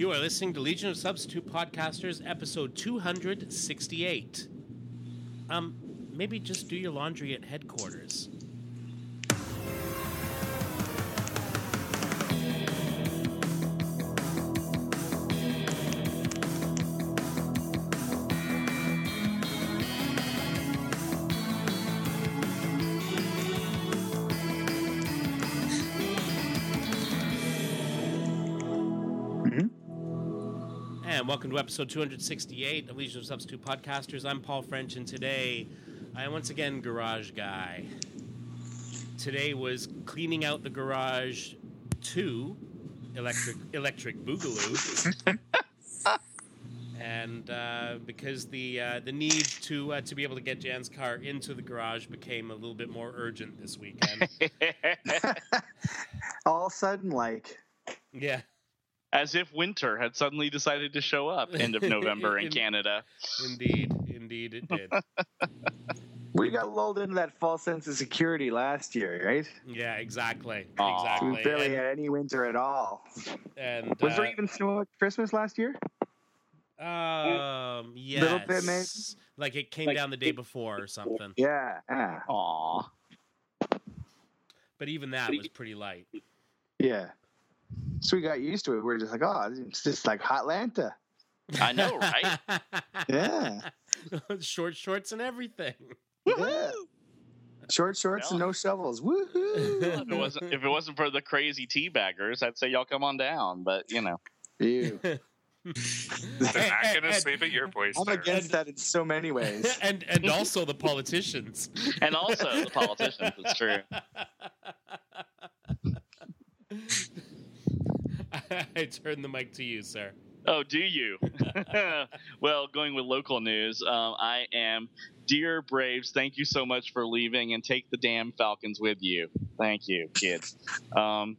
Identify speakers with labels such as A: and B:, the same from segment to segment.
A: You are listening to Legion of Substitute Podcasters, episode 268. Um, maybe just do your laundry at headquarters. Welcome to episode 268 of Legion of Substitute Podcasters. I'm Paul French, and today I am once again Garage Guy. Today was cleaning out the garage to Electric Electric Boogaloo. and uh, because the uh, the need to uh, to be able to get Jan's car into the garage became a little bit more urgent this weekend.
B: all of a sudden, like,
A: yeah,
C: As if winter had suddenly decided to show up end of November in
A: In-
C: Canada.
A: indeed, indeed it did.
B: we got lulled into that false sense of security last year, right?
A: Yeah, exactly,
C: Aw.
A: exactly.
B: We barely
A: And-
B: had any winter at all.
A: and
B: Was
A: uh,
B: there even snow at Christmas last year?
A: Um, yes.
B: Little bit, maybe?
A: Like it came
C: Like,
A: down the day before or something.
B: Yeah. ah,
C: Aw.
A: But even that was pretty light.
B: yeah. So we got used to it. We were just like, oh, it's just like Hotlanta.
C: I know, right?
B: Yeah.
A: Short shorts and everything.
B: yeah. Short shorts and no shovels. Woohoo!
C: if, it wasn't, if it wasn't for the crazy tea baggers, I'd say y'all come on down. But, you know.
B: Ew.
D: They're not going to
A: and,
D: sleep at your place.
B: I'm
D: there.
B: against that in so many ways.
A: and and also the politicians.
C: And also the politicians, it's true.
A: I turn the mic to you, sir.
C: Oh, do you? well, going with local news, um, I am Dear Braves, thank you so much for leaving and take the damn Falcons with you. Thank you, kids. Um,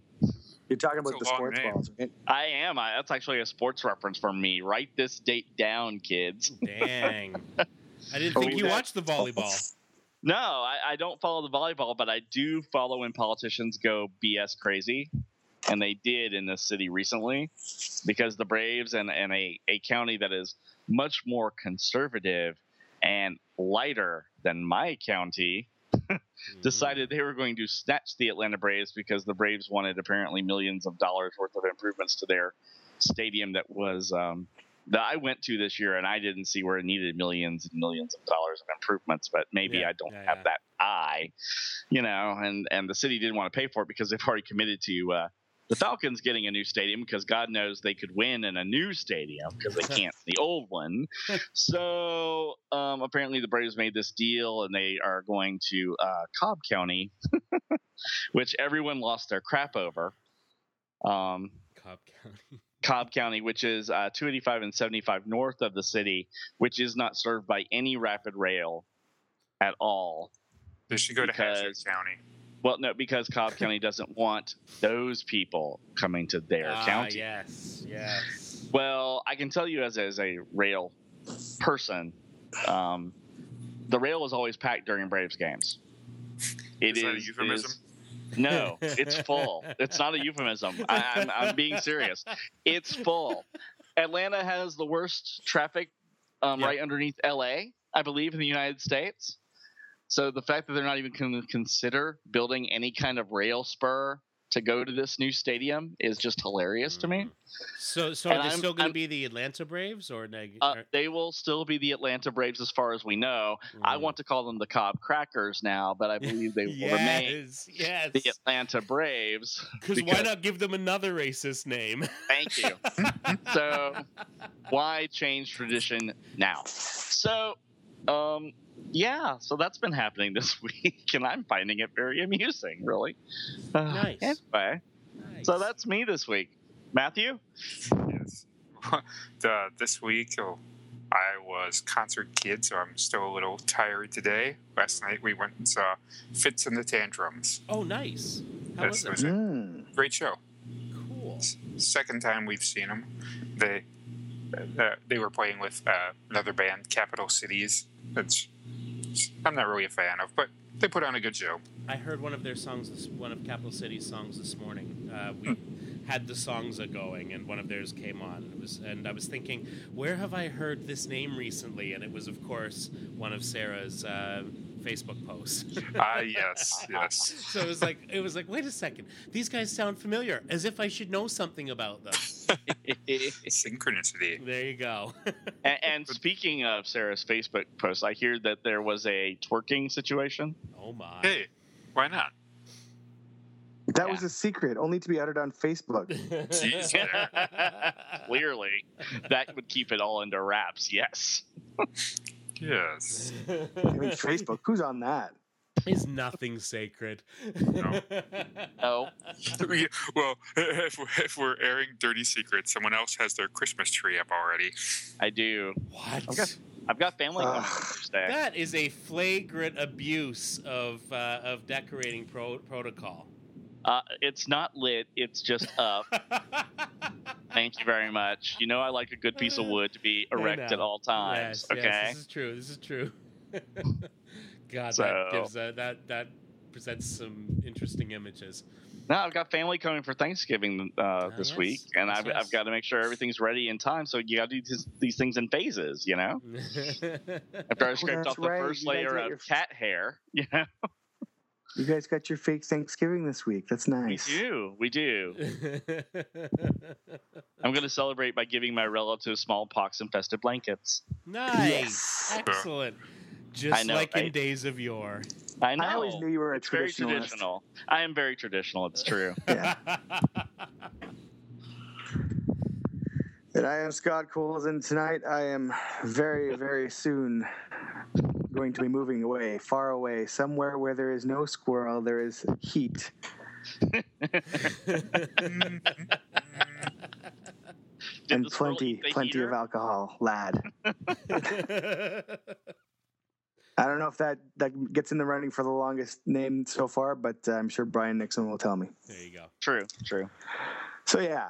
B: You're talking about the sports
D: name.
B: balls, right?
C: I am. I, that's actually a sports reference for me. Write this date down, kids.
A: Dang. I didn't think you watched the volleyball.
C: No, I, I don't follow the volleyball, but I do follow when politicians go BS crazy. And they did in this city recently because the Braves and, and a, a county that is much more conservative and lighter than my county decided they were going to snatch the Atlanta Braves because the Braves wanted apparently millions of dollars worth of improvements to their stadium that was um, that I went to this year and I didn't see where it needed millions and millions of dollars of improvements, but maybe
A: Yeah,
C: I don't
A: yeah,
C: have
A: yeah.
C: that eye, you know, and and the city didn't want to pay for it because they've already committed to uh, the Falcons getting a new stadium because God knows they could win in a new stadium because they can't the old one. So um, apparently the Braves made this deal and they are going to uh, Cobb County, which everyone lost their crap over. Um,
A: Cobb County.
C: Cobb County, which is uh, 285 and 75 north of the city, which is not served by any rapid rail at all.
D: They should go to
C: Hazzard
D: County.
C: Well, no, because Cobb County doesn't want those people coming to their
A: Ah,
C: county.
A: yes, yes.
C: Well, I can tell you as, as a rail person, um, the rail is always packed during Braves games. It
D: Is that a
C: is-
D: euphemism?
C: is- no, it's full. It's not a euphemism. I, I'm, I'm being serious. It's full. Atlanta has the worst traffic um,
A: Yeah.
C: right underneath LA, I believe, in the United States. So the fact that they're not even going to consider building any kind of rail spur to go to this new stadium is just hilarious to me.
A: So, so
C: And
A: are they
C: I'm-
A: still going to be the Atlanta Braves or neg-
C: Uh, they will still be the Atlanta Braves as far as we know. I
A: Mm.
C: want to call them the Cobb Crackers now, but I believe they will remain
A: yes, yes.
C: the Atlanta Braves.
A: Because why not give them another racist name?
C: Thank you. so why change tradition now? So, um, yeah, so that's been happening this week, and I'm finding it very amusing, really. Uh,
A: Nice.
C: Anyway, so that's me this week. Matthew?
D: Yes. the, this week, oh, I was concert kid, so I'm still a little tired today. Last night we went and saw Fitz and the Tantrums.
A: Oh, nice. How
D: Yes,
A: was
D: it
A: it?
D: was a
B: Mm.
D: great show.
A: Cool.
D: Second time we've seen them. They uh, they were playing with uh, another band, Capital Cities. Which I'm not really a fan of, but they put on a good show.
A: I heard one of their songs, this, one of Capital City's songs this morning. Uh, we had the songs a going, and one of theirs came on. It was, and I was thinking, where have I heard this name recently? And it was, of course, one of Sarah's uh, Facebook posts.
D: Ah, yes, yes.
A: so it was like, it was like, wait a second, these guys sound familiar, as if I should know something about them.
D: Synchronicity.
A: There you go.
C: and, and speaking of Sarah's Facebook post, I hear that there was a twerking situation.
A: oh my.
D: Hey, why not?
B: That
C: Yeah.
B: was a secret, only to be uttered on Facebook.
D: Jeez,
C: Clearly, that would keep it all under wraps. Yes.
D: Yes.
B: I mean, Facebook, who's on that?
A: Is nothing sacred.
D: No.
C: Oh,
D: We- well, if we're, if we're airing dirty secrets, someone else has their Christmas tree up already.
C: I do.
A: what?
B: Okay.
C: I've got family coming Thursday.
A: That is a flagrant abuse of uh, of decorating pro- protocol.
C: Uh, it's not lit. It's just up. Thank you very much. You know I like a good piece of wood to be erect at all times.
A: Yes,
C: okay.
A: yes, this is true. This is true. God,
C: So-
A: that gives uh, that that presents some interesting images.
C: Now I've got family coming for Thanksgiving uh,
A: Ah,
C: this
A: yes.
C: week, and
A: Yes,
C: I've,
A: yes.
C: I've got to make sure everything's ready in time. So you got to do these, these things in phases, you know. After I scraped
B: that's
C: off the
B: right.
C: first
B: You
C: layer of
B: your-
C: cat hair, you know.
B: You guys got your fake Thanksgiving this week. That's nice.
C: We do, we do. I'm going to celebrate by giving my relatives smallpox infested blankets.
A: nice,
B: Yes.
A: excellent. Just
C: know,
A: like in days of yore.
C: I know.
B: I always knew you were a
C: it's very traditional. I am very traditional. It's true.
B: Yeah. And I am Scott Coles, and tonight I am very, very soon going to be moving away, far away, somewhere where there is no squirrel, there is heat. And plenty, plenty
C: heater?
B: of alcohol, lad. I don't know if that, that gets in the running for the longest name so far, but uh, I'm sure Brian Nixon will tell me.
A: there you go.
C: True, true.
B: So, yeah.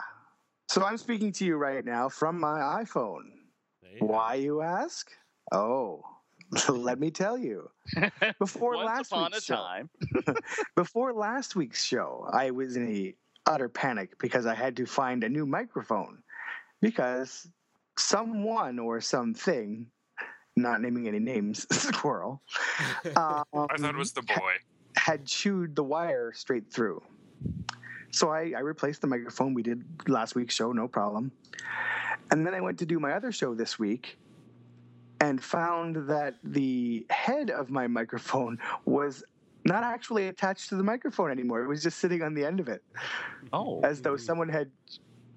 B: So I'm speaking to you right now from my iPhone.
A: There you go.
B: Why, you ask? Oh, let me tell you. Before
C: Once
B: last
C: upon a
B: week's show,
C: time.
B: before last week's show, I was in a utter panic because I had to find a new microphone because someone or something, not naming any names, squirrel, um,
D: I thought it was the boy.
B: had chewed the wire straight through. So I, I replaced the microphone. We did last week's show, no problem. And then I went to do my other show this week and found that the head of my microphone was not actually attached to the microphone anymore. It was just sitting on the end of it,
C: Oh,
B: as though someone had,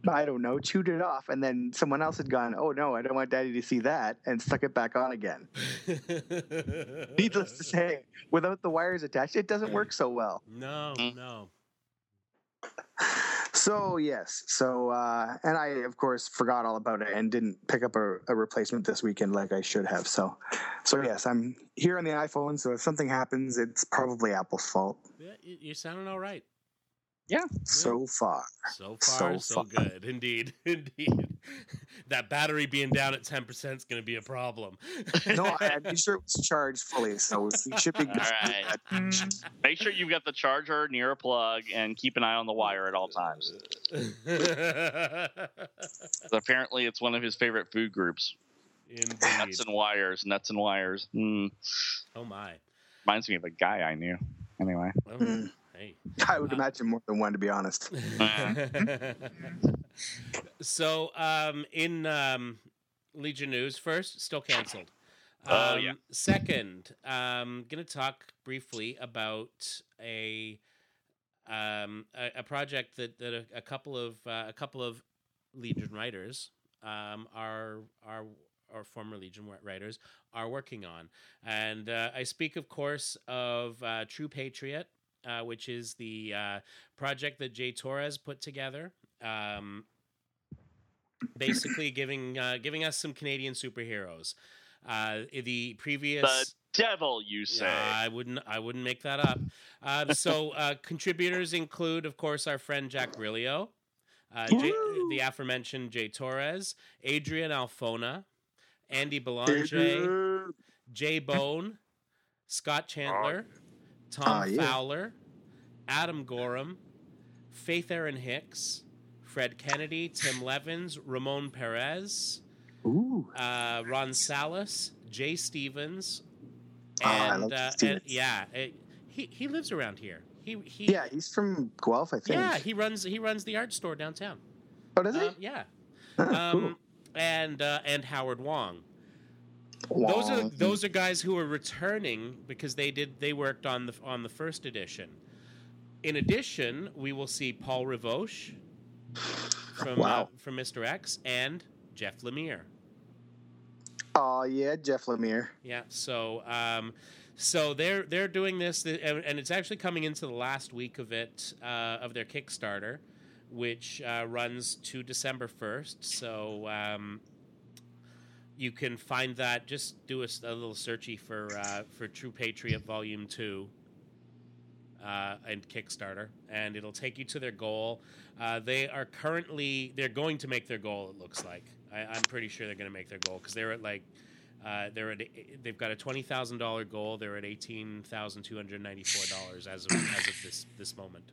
B: I don't know, chewed it off. And then someone else had gone, oh no, I don't want daddy to see that, and stuck it back on again. Needless to say, without the wires attached, it doesn't work so well.
A: No,
C: Mm.
A: no.
B: So yes, so uh, and I of course forgot all about it and didn't pick up a, a replacement this weekend like I should have. So, so yes, I'm here on the iPhone. So if something happens, it's probably Apple's fault.
A: Yeah, you're sounding all right.
B: So far,
A: So far,
B: So
A: so,
B: far.
A: good. Indeed, indeed. that battery being down at ten percent is going to be a problem.
B: no, I, I'm sure it was charged fully, so we should be.
C: All right. Make sure you've got the charger near a plug and keep an eye on the wire at all times. Apparently, it's one of his favorite food groups.
A: Indeed.
C: Nuts and wires, nuts and wires. Mm.
A: Oh my.
C: Reminds me of a guy I knew. Anyway.
A: Well,
B: Mm.
A: Hey.
B: I would imagine more than one, to be honest.
A: so, um, in um, Legion News, first, still canceled.
C: Oh,
A: Um,
C: yeah.
A: Second, um, going to talk briefly about a um, a, a project that, that a, a couple of uh, a couple of Legion writers um, are are or former Legion writers are working on, and uh, I speak, of course, of uh, True Patriot, uh, which is the uh, project that Jay Torres put together. Um, basically, giving uh, giving us some Canadian superheroes. Uh, the previous
C: The devil, you say?
A: yeah, I wouldn't. I wouldn't make that up. Um, so uh, contributors include, of course, our friend Jack uh, Jay, the aforementioned Jay Torres, Adrian Alphona, Andy Belanger, Jay Bone, Scott Chandler, Tom
B: Ah, yeah.
A: Fowler, Adam Gorham, Faith Erin Hicks, Fred Kennedy, Tim Levins, Ramon Perez,
B: Ooh.
A: uh, Ron Salas, Jay Stephens,
B: Oh, I
A: and,
B: love
A: uh,
B: Stephens.
A: and yeah, it, he he lives around here. He he
B: Yeah, he's from Guelph, I think.
A: yeah he runs he runs the art store downtown.
B: oh, does he?
A: Um, yeah,
B: Ah, cool.
A: um, and uh, and Howard Wong. Those are those are guys who are returning because they did they worked on the on the first edition. In addition, we will see Paul Rivoche from uh, from Mr. X and Jeff Lemire.
B: Oh yeah, Jeff Lemire.
A: Yeah. So, um, so they're they're doing this, and and it's actually coming into the last week of it uh, of their Kickstarter, which uh, runs to December first. So. Um, you can find that. Just do a little searchy for uh, for True Patriot Volume Two uh, and Kickstarter, and it'll take you to their goal. Uh, they are currently they're going to make their goal. It looks like I, I'm pretty sure they're going to make their goal because they're at like uh, they're at they've got a twenty thousand dollar goal. They're at eighteen thousand two hundred ninety four dollars as of as of this this moment.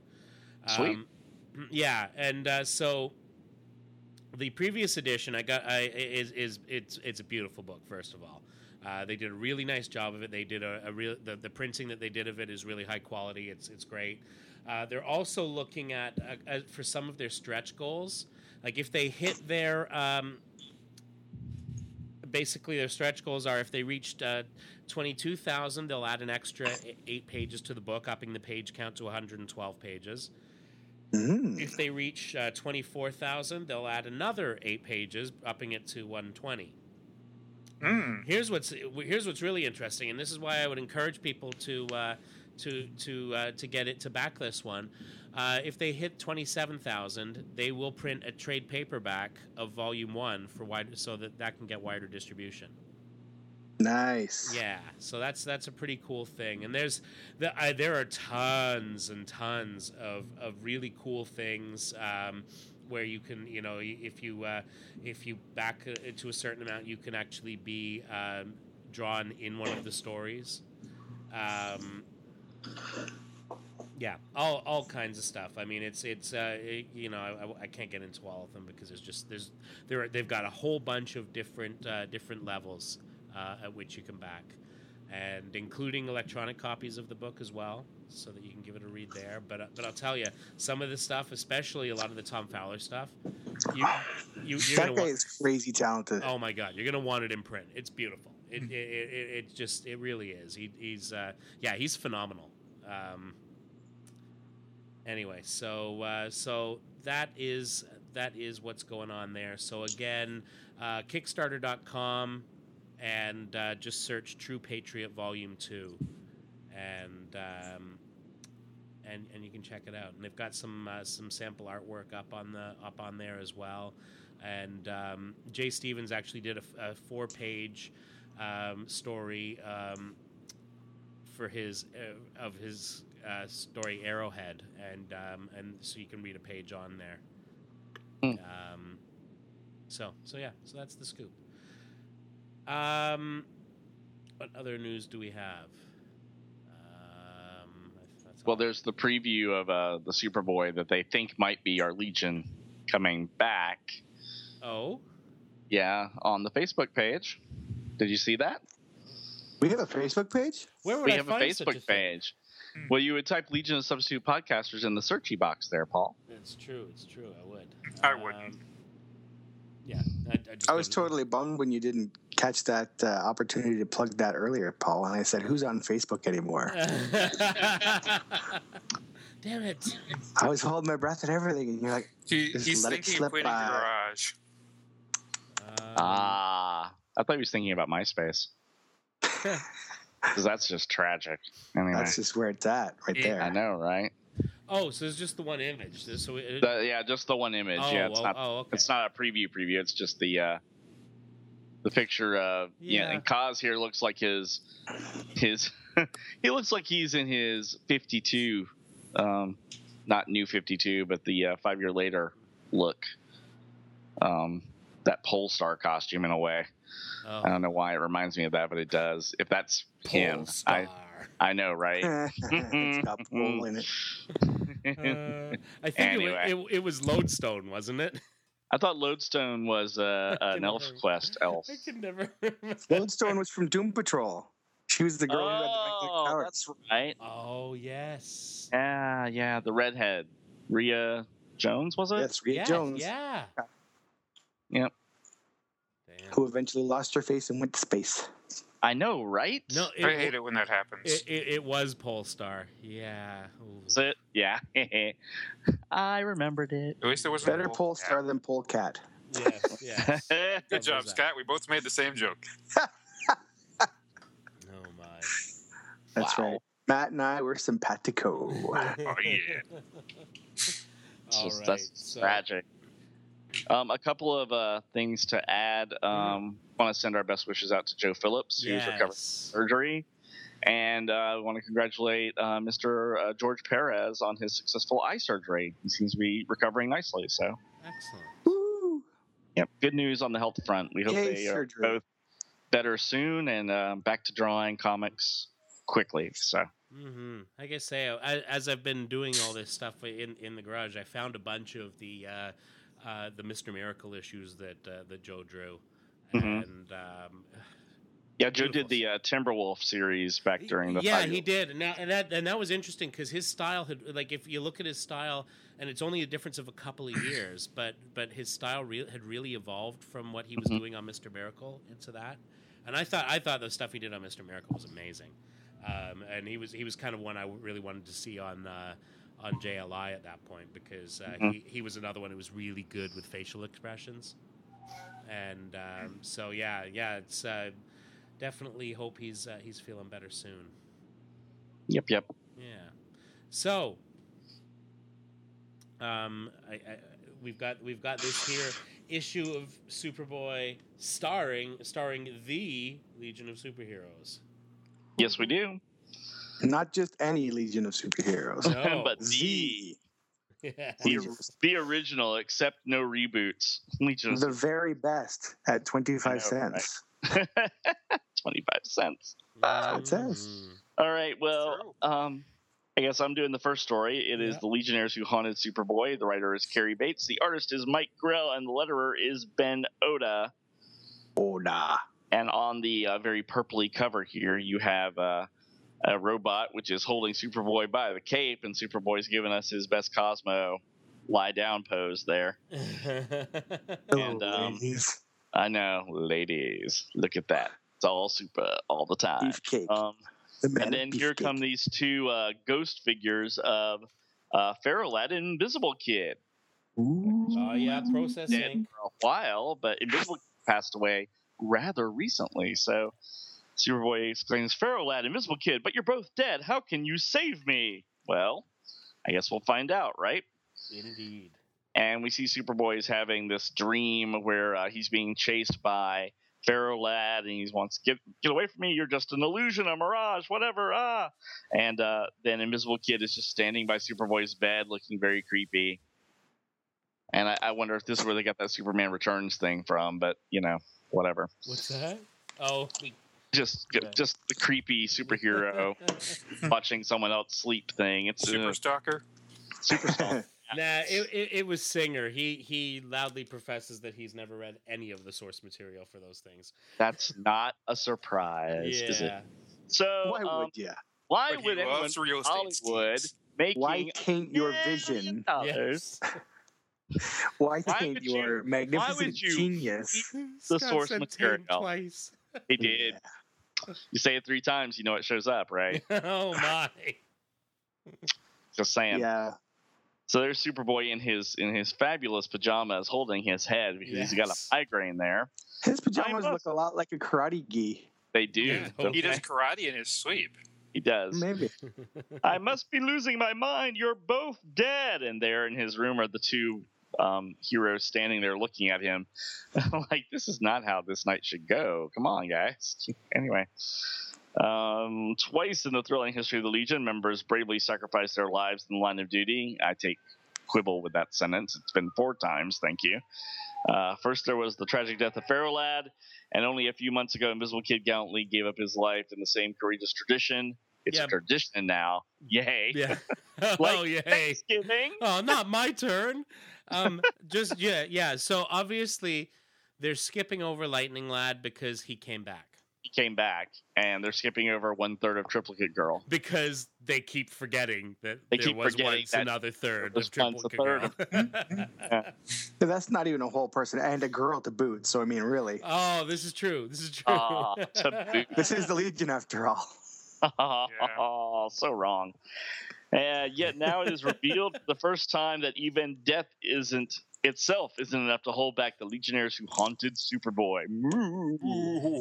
C: Sweet.
A: Um, yeah, and uh, so the previous edition I got I, is is it's it's a beautiful book. First of all, uh, they did a really nice job of it. They did a, a real the, the printing that they did of it is really high quality. It's it's great. Uh, they're also looking at uh, uh, for some of their stretch goals. Like if they hit their um, basically their stretch goals are if they reached uh, 22,000, they'll add an extra eight pages to the book, upping the page count to 112 pages.
B: Mm.
A: If they reach uh, 24,000, they'll add another eight pages, upping it to 120.
D: Mm.
A: Here's what's here's what's really interesting, and this is why I would encourage people to uh, to to uh, to get it to back this one. Uh, if they hit twenty seven thousand, they will print a trade paperback of Volume One for wide, so that that can get wider distribution.
B: Nice.
A: Yeah, so that's that's a pretty cool thing, and there's the, uh, there are tons and tons of, of really cool things um, where you can you know if you uh, if you back uh, to a certain amount, you can actually be um, drawn in one of the stories. Um, yeah, all all kinds of stuff. I mean, it's it's uh, it- you know I, I can't get into all of them because there's just there's there they've got a whole bunch of different uh, different levels uh, at which you can back, and including electronic copies of the book as well, so that you can give it a read there. But uh, but I'll tell you, some of the stuff, especially a lot of the Tom Fowler stuff, you you you're
B: that guy
A: want,
B: is crazy talented.
A: oh my god, you're gonna want it in print. It's beautiful. It it, it, it, it just it really is. He, he's uh, yeah, he's phenomenal. Um, anyway, so uh, so that is that is what's going on there. So again, uh, Kickstarter.com and uh, just search True Patriot Volume Two, and um, and and you can check it out. And they've got some uh, some sample artwork up on the up on there as well. And um, Jay Stephens actually did a, a four page um, story um, for his uh, of his uh, story Arrowhead, and um, and so you can read a page on there.
C: Hmm.
A: Um, so so yeah, so that's the scoop. Um, what other news do we have? Um, that's
C: Well, there's the preview of uh, the Superboy that they think might be our Legion coming back.
A: oh
C: Yeah, on the Facebook page. Did you see that?
B: We have a Facebook page.
A: where would
C: we
A: I
C: have a
A: find such
C: Facebook
A: thing?
C: page.
D: Hmm.
C: Well, you would type Legion of Substitute Podcasters in the searchy box there, Paul.
A: It's true. It's true. I would.
D: I wouldn't.
A: Um, yeah, I, I,
B: I was
A: wouldn't.
B: totally bummed when you didn't catch that uh, opportunity to plug that earlier, Paul. And I said, "Who's on Facebook anymore?"
A: Damn it!
B: I was holding my breath and everything, and you're like,
D: He,
B: Just
D: he's
B: let it
D: thinking
B: slip
D: of putting
B: by.
D: garage.
A: Um,
C: Ah, I thought he was thinking about MySpace. Because that's just tragic. Anyway,
B: "That's just where it's at, right
D: Yeah.
B: there."
C: I know, right?
A: Oh, so it's just the one image. So it,
C: The- yeah, just the one image.
A: oh,
C: yeah, it's
A: oh,
C: not.
A: oh, okay.
C: It's not a preview. Preview. It's just the uh, the picture of yeah.
A: Yeah.
C: And Kaz here looks like his his. he looks like he's in his 52, um, not new 52, but the uh, five year later look. Um, that Polestar costume in a way.
A: Oh,
C: I don't know why it reminds me of that, but it does. If that's him, I I know, right?
B: it's got Paul in it.
A: Uh, I think
C: Anyway.
A: it, wa- it, it was Lodestone, wasn't it?
C: I thought Lodestone was uh, an
A: can
C: elf
A: never-
C: quest elf.
A: I can never remember.
B: Lodestone was from Doom Patrol. She was the girl who had the magnetic
C: Oh,
B: powers.
C: that's right.
A: Oh yes.
C: Yeah, yeah, the redhead, Rhea Jones was it?
B: Yes, Rhea
A: yeah,
B: Jones,
A: Yeah.
C: Yep.
A: Damn.
B: who eventually lost her face and went to space.
C: I know, right?
A: No, it,
D: I hate it when that happens.
A: It, it, it was Polestar. Yeah. Ooh.
C: It? Yeah. I remembered it.
D: At least it wasn't
B: Better
D: a
B: pole star than polecat.
A: Yes. Yes.
D: Good job,
A: was that.
D: Scott. We both made the same joke.
A: Oh my.
B: That's
C: Wow.
B: right. Matt and I were simpatico.
D: Oh yeah.
C: It's
A: All
C: just-
A: right.
C: That's
A: so,
C: tragic. Um, a couple of uh, things to add. Um, Want to send our best wishes out to Joe Phillips, who's recovering from surgery, and uh, want to congratulate uh, Mr. Uh, George Perez on his successful eye surgery. He seems to be recovering nicely. So,
A: Excellent.
B: Woo!
C: yep, good news on the health front. We hope
B: Yay,
C: they are both better soon and uh, back to drawing comics quickly. So,
A: hmm Like I say, I, as I've been doing all this stuff in in the garage, I found a bunch of the uh, the Mister Miracle issues that uh, that Joe drew,
C: Mhm.
A: and um,
C: yeah, Joe did the uh, Timberwolf series back during the
A: yeah
C: five-
A: he did and, now, and that and that was interesting because his style had like if you look at his style and it's only a difference of a couple of years but but his style re- had really evolved from what he was
C: Mhm.
A: doing on Mr. Miracle into that and I thought I thought the stuff he did on Mr. Miracle was amazing um, and he was he was kind of one I really wanted to see on uh, on JLI at that point because uh,
C: Mhm.
A: he, he was another one who was really good with facial expressions and um, so yeah yeah it's uh, definitely hope he's uh, he's feeling better soon
C: Yep, yep.
A: yeah. So, um, I, I, we've got we've got this here issue of Superboy starring starring the Legion of Superheroes.
C: Yes, we do.
B: Not just any Legion of Superheroes.
A: No.
C: but the
A: Yeah.
C: the, the original, except no reboots. Legion
B: the very best at 25
C: I know,
B: cents.
C: 25 cents.
B: it says.
A: Mhm.
C: All right. Well, um, I guess I'm doing the first story. It is
A: Yeah.
C: The Legionnaires Who Haunted Superboy. The writer is Cary Bates. The artist is Mike Grell, and the letterer is Ben Oda.
B: Nah.
C: And on the uh, very purpley cover here, you have uh, a robot which is holding Superboy by the cape, and Superboy's giving us his best Cosmo lie down pose there. And, um,
B: ladies.
C: I know, ladies, look at that. It's all super all the time.
B: Beefcake.
C: Um,
B: the
C: and
B: of
C: then here
B: beefcake.
C: come these two uh, ghost figures of uh, Ferro Lad and Invisible Kid.
B: Ooh.
A: oh yeah,
C: Dead
A: processing.
C: for a while, but Invisible Kid passed away rather recently. So Superboy exclaims, Ferro Lad, Invisible Kid, but you're both dead. How can you save me? Well, I guess we'll find out, right?
A: Indeed.
C: and we see Superboy is having this dream where uh, he's being chased by Ferro Lad, and he wants to get get away from me. You're just an illusion, a mirage, whatever. Ah, and uh, then Invisible Kid is just standing by Superboy's bed, looking very creepy. And I, I wonder if this is where they got that Superman Returns thing from, but you know, whatever.
A: What's that? Oh, we-
C: Just
A: Okay.
C: just the creepy superhero watching someone else sleep thing. It's
D: Super
C: uh,
D: Stalker.
C: super strong.
A: Nah, it, it, it was Singer. He he loudly professes that he's never read any of the source material for those things.
C: That's not a surprise, is it?
A: Yeah.
C: So
B: Why
C: um,
B: would ya?
C: Why
D: But
C: would
D: he
C: anyone
D: real
C: in Hollywood
D: schemes.
C: making
B: Why taint your vision?
C: dollars?
A: Yes.
B: Why
C: Why
B: taint
C: would
B: your
C: you-
B: magnificent
C: would you
B: genius?
C: The source material.
A: Twice.
C: He did. You say it three times, you know it shows up, right?
A: oh my.
C: Just saying.
B: Yeah.
C: So there's Superboy in his in his fabulous pajamas, holding his head because he's got a migraine there.
B: His pajamas look a lot like a karate gi.
C: They do.
A: Yeah,
C: don't
D: He does karate in his sleep.
C: He does.
B: Maybe.
C: I must be losing my mind. You're both dead. And there in his room are the two um, heroes standing there looking at him. like, this is not how this night should go. Come on, guys. Anyway. Um, twice in the thrilling history of the Legion, members bravely sacrificed their lives in the line of duty. I take quibble with that sentence. It's been four times, thank you. Uh, first, there was the tragic death of Ferro Lad, and only a few months ago, Invisible Kid gallantly gave up his life in the same courageous tradition. It's
A: Yeah.
C: a tradition now. Yay!
A: Yeah.
C: Like
A: oh yeah.
C: Thanksgiving.
A: Oh, not my turn. Um, just yeah, yeah. So obviously, they're skipping over Lightning Lad because he came back.
C: He came back, and they're skipping over one third of Triplicate Girl.
A: Because they keep forgetting that
C: They
A: there
C: keep
A: was
C: forgetting
A: once
C: that
A: another third of
C: once a
A: Triplicate
C: third
A: Girl.
B: That's not even a whole person and a girl to boot. So I mean, really,
A: oh, this is true. This is true.
C: To boot.
B: this is the Legion after all.
C: Oh, so wrong. And yet now it is revealed for the first time that even death isn't itself isn't enough to hold back the Legionnaires who haunted Superboy.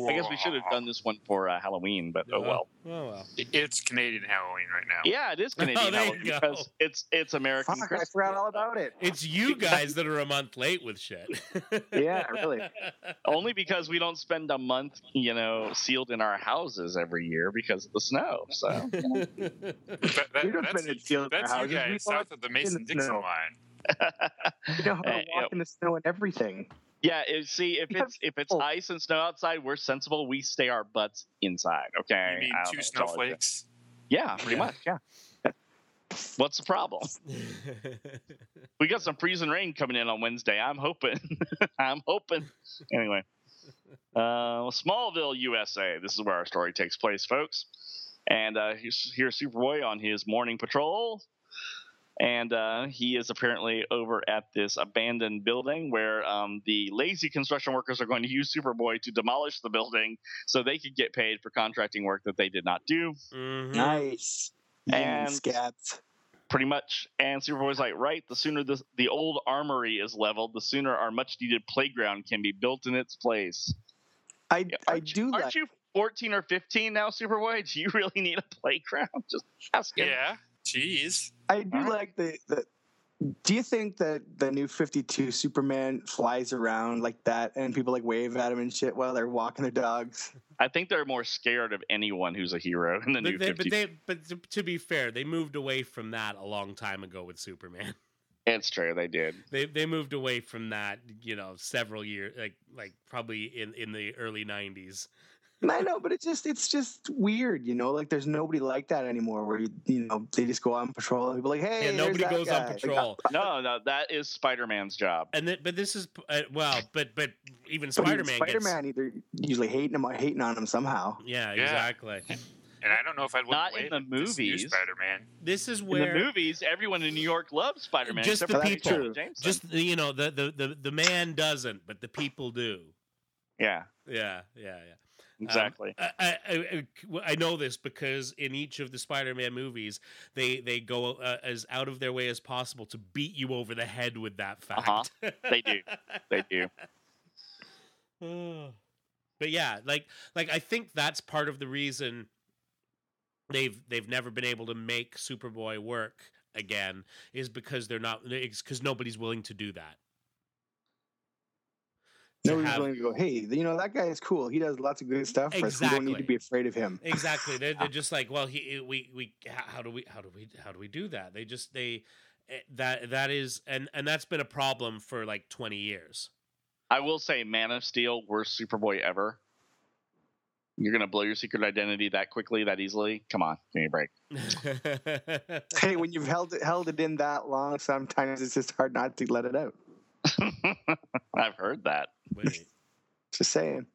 C: I guess we should have done this one for uh, Halloween, but oh well.
A: Oh well.
D: It's Canadian Halloween right now.
C: Yeah, it is Canadian
A: Oh,
C: Halloween because it's it's American.
B: Fuck, I forgot all about it.
A: It's you guys that are a month late with shit.
B: Yeah, really.
C: Only because we don't spend a month, you know, sealed in our houses every year because of the snow. So you know.
D: That, that,
B: We don't
D: that's
B: spend it sealed in our
D: that's you
B: houses.
D: Guys south of the Mason Dixon line.
B: You know how to
C: Uh,
B: walk in the snow and everything.
C: Yeah, if, see if it's if it's
B: people.
C: ice and snow outside, we're sensible. We stay our butts inside. Okay.
D: You mean two
C: know, it's all it is.
D: snowflakes?
C: Yeah, pretty
A: Yeah.
C: much. Yeah. What's the problem? We got some freezing rain coming in on Wednesday. I'm hoping. I'm hoping. Anyway, uh, Smallville, USA. This is where our story takes place, folks. And uh, here's, here's Superboy on his morning patrol. And uh, he is apparently over at this abandoned building where um, the lazy construction workers are going to use Superboy to demolish the building so they could get paid for contracting work that they did not do.
A: Mhm.
B: Nice.
C: And-
B: And scabs.
C: pretty much. And Superboy's like, right, the sooner the, the old armory is leveled, the sooner our much needed playground can be built in its place.
B: I
C: Yeah,
B: I
C: aren't
B: do
C: you,
B: like.
C: Aren't you 14 or 15 now, Superboy? Do you really need a playground? Just asking.
D: Yeah. Jeez.
B: I do
C: Alright.
B: like the, the. Do you think that the new Fifty Two Superman flies around like that, and people like wave at him and shit while they're walking their dogs?
C: I think they're more scared of anyone who's a hero in the new
A: But, they,
C: 50.
A: but they, but to, to be fair, they moved away from that a long time ago with Superman.
C: it's true, they did.
A: They they moved away from that, you know, several years, like like probably in in the early '90s.
B: I know, but it's just it's just weird, you know. Like there's nobody like that anymore. Where you, you know they just go on patrol and people like, hey,
A: Yeah, nobody
B: that
A: goes on
B: guy." Like,
A: patrol.
C: No, no, that is Spider Man's job.
A: And then, but this is uh, well, but but even Spider-Man.
B: Spider-Man either usually hating him, hating on him somehow.
A: Gets, yeah,
D: Yeah.
A: exactly.
D: And I don't know if I'd
C: Not
D: wave
C: in the
D: at this new
C: movies.
D: Spider-Man.
A: This is
C: In
A: where
C: the movies, everyone in New York loves Spider Man.
A: Just the
C: for
A: people.
C: Jonah Jameson.
A: just you know the, the the the man doesn't, but the people do.
C: yeah,
A: Yeah, yeah, yeah.
C: Exactly.
A: I, I, I, I know this because in each of the Spider-Man movies, they they go uh, as out of their way as possible to beat you over the head with that fact.
C: Uh-huh. They do. they do.
A: but yeah, like like I think that's part of the reason they've they've never been able to make Superboy work again is because they're not because nobody's willing to do that. To
B: Nobody's
A: have-
B: willing to go, hey, you know that guy is cool. He does lots of good stuff for us. We don't need to be afraid of him.
A: exactly they're, they're just like well he we we how how do we how do we how do we do that they just they eh, that that is and and that's been a problem for like 20 years
C: I will say, Man of Steel, worst Superboy ever. You're gonna blow your secret identity that quickly, that easily? Come on, give me a break.
B: Hey, when you've held it held it in that long, sometimes it's just hard not to let it out.
C: I've heard that.
A: Wait,
B: Just saying.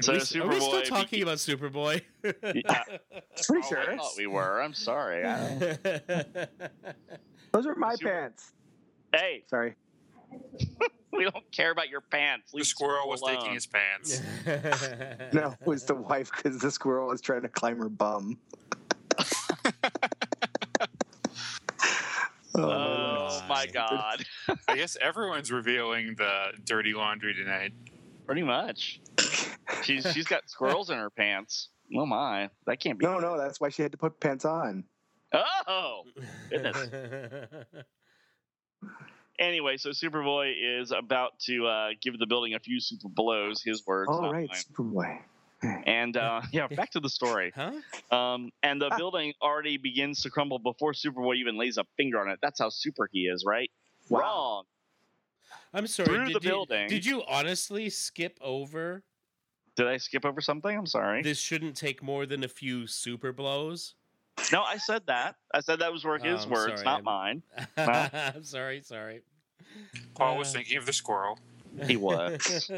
C: So
A: are, we, are we still
C: Superboy
A: talking
C: beca-
A: about Superboy?
C: Yeah.
B: Pretty
C: Oh,
B: sure.
C: I thought we were. I'm sorry.
B: Those are my
C: Super-
B: pants.
C: hey,
B: Sorry.
C: we don't care about your pants.
D: The squirrel was
C: alone.
D: taking his pants.
B: No, it was the wife because the squirrel was trying to climb her bum.
C: Oh my
A: my.
C: god.
D: I guess everyone's revealing the dirty laundry tonight.
C: Pretty much. She's she's got squirrels in her pants. Oh my, that can't be.
B: No, no, that's why she had to put pants on.
C: Oh. Goodness. Anyway, so Superboy is about to uh, give the building a few super blows. His words.
B: All
C: not
B: right,
C: mine.
B: Superboy.
C: And uh, yeah, back to the story.
A: huh?
C: Um, and the building already begins to crumble before Superboy even lays a finger on it. That's how super he is, right?
B: Wow.
C: Wrong.
A: I'm sorry.
C: Through
A: did
C: the
A: you,
C: building.
A: Did you honestly skip over?
C: Did I skip over something? I'm sorry.
A: This shouldn't take more than a few super blows.
C: No, I said that. I said that was were
A: Oh,
C: his
A: I'm
C: words,
A: sorry.
C: not mine.
A: I'm sorry, sorry.
D: Paul was thinking of the squirrel.
C: He was.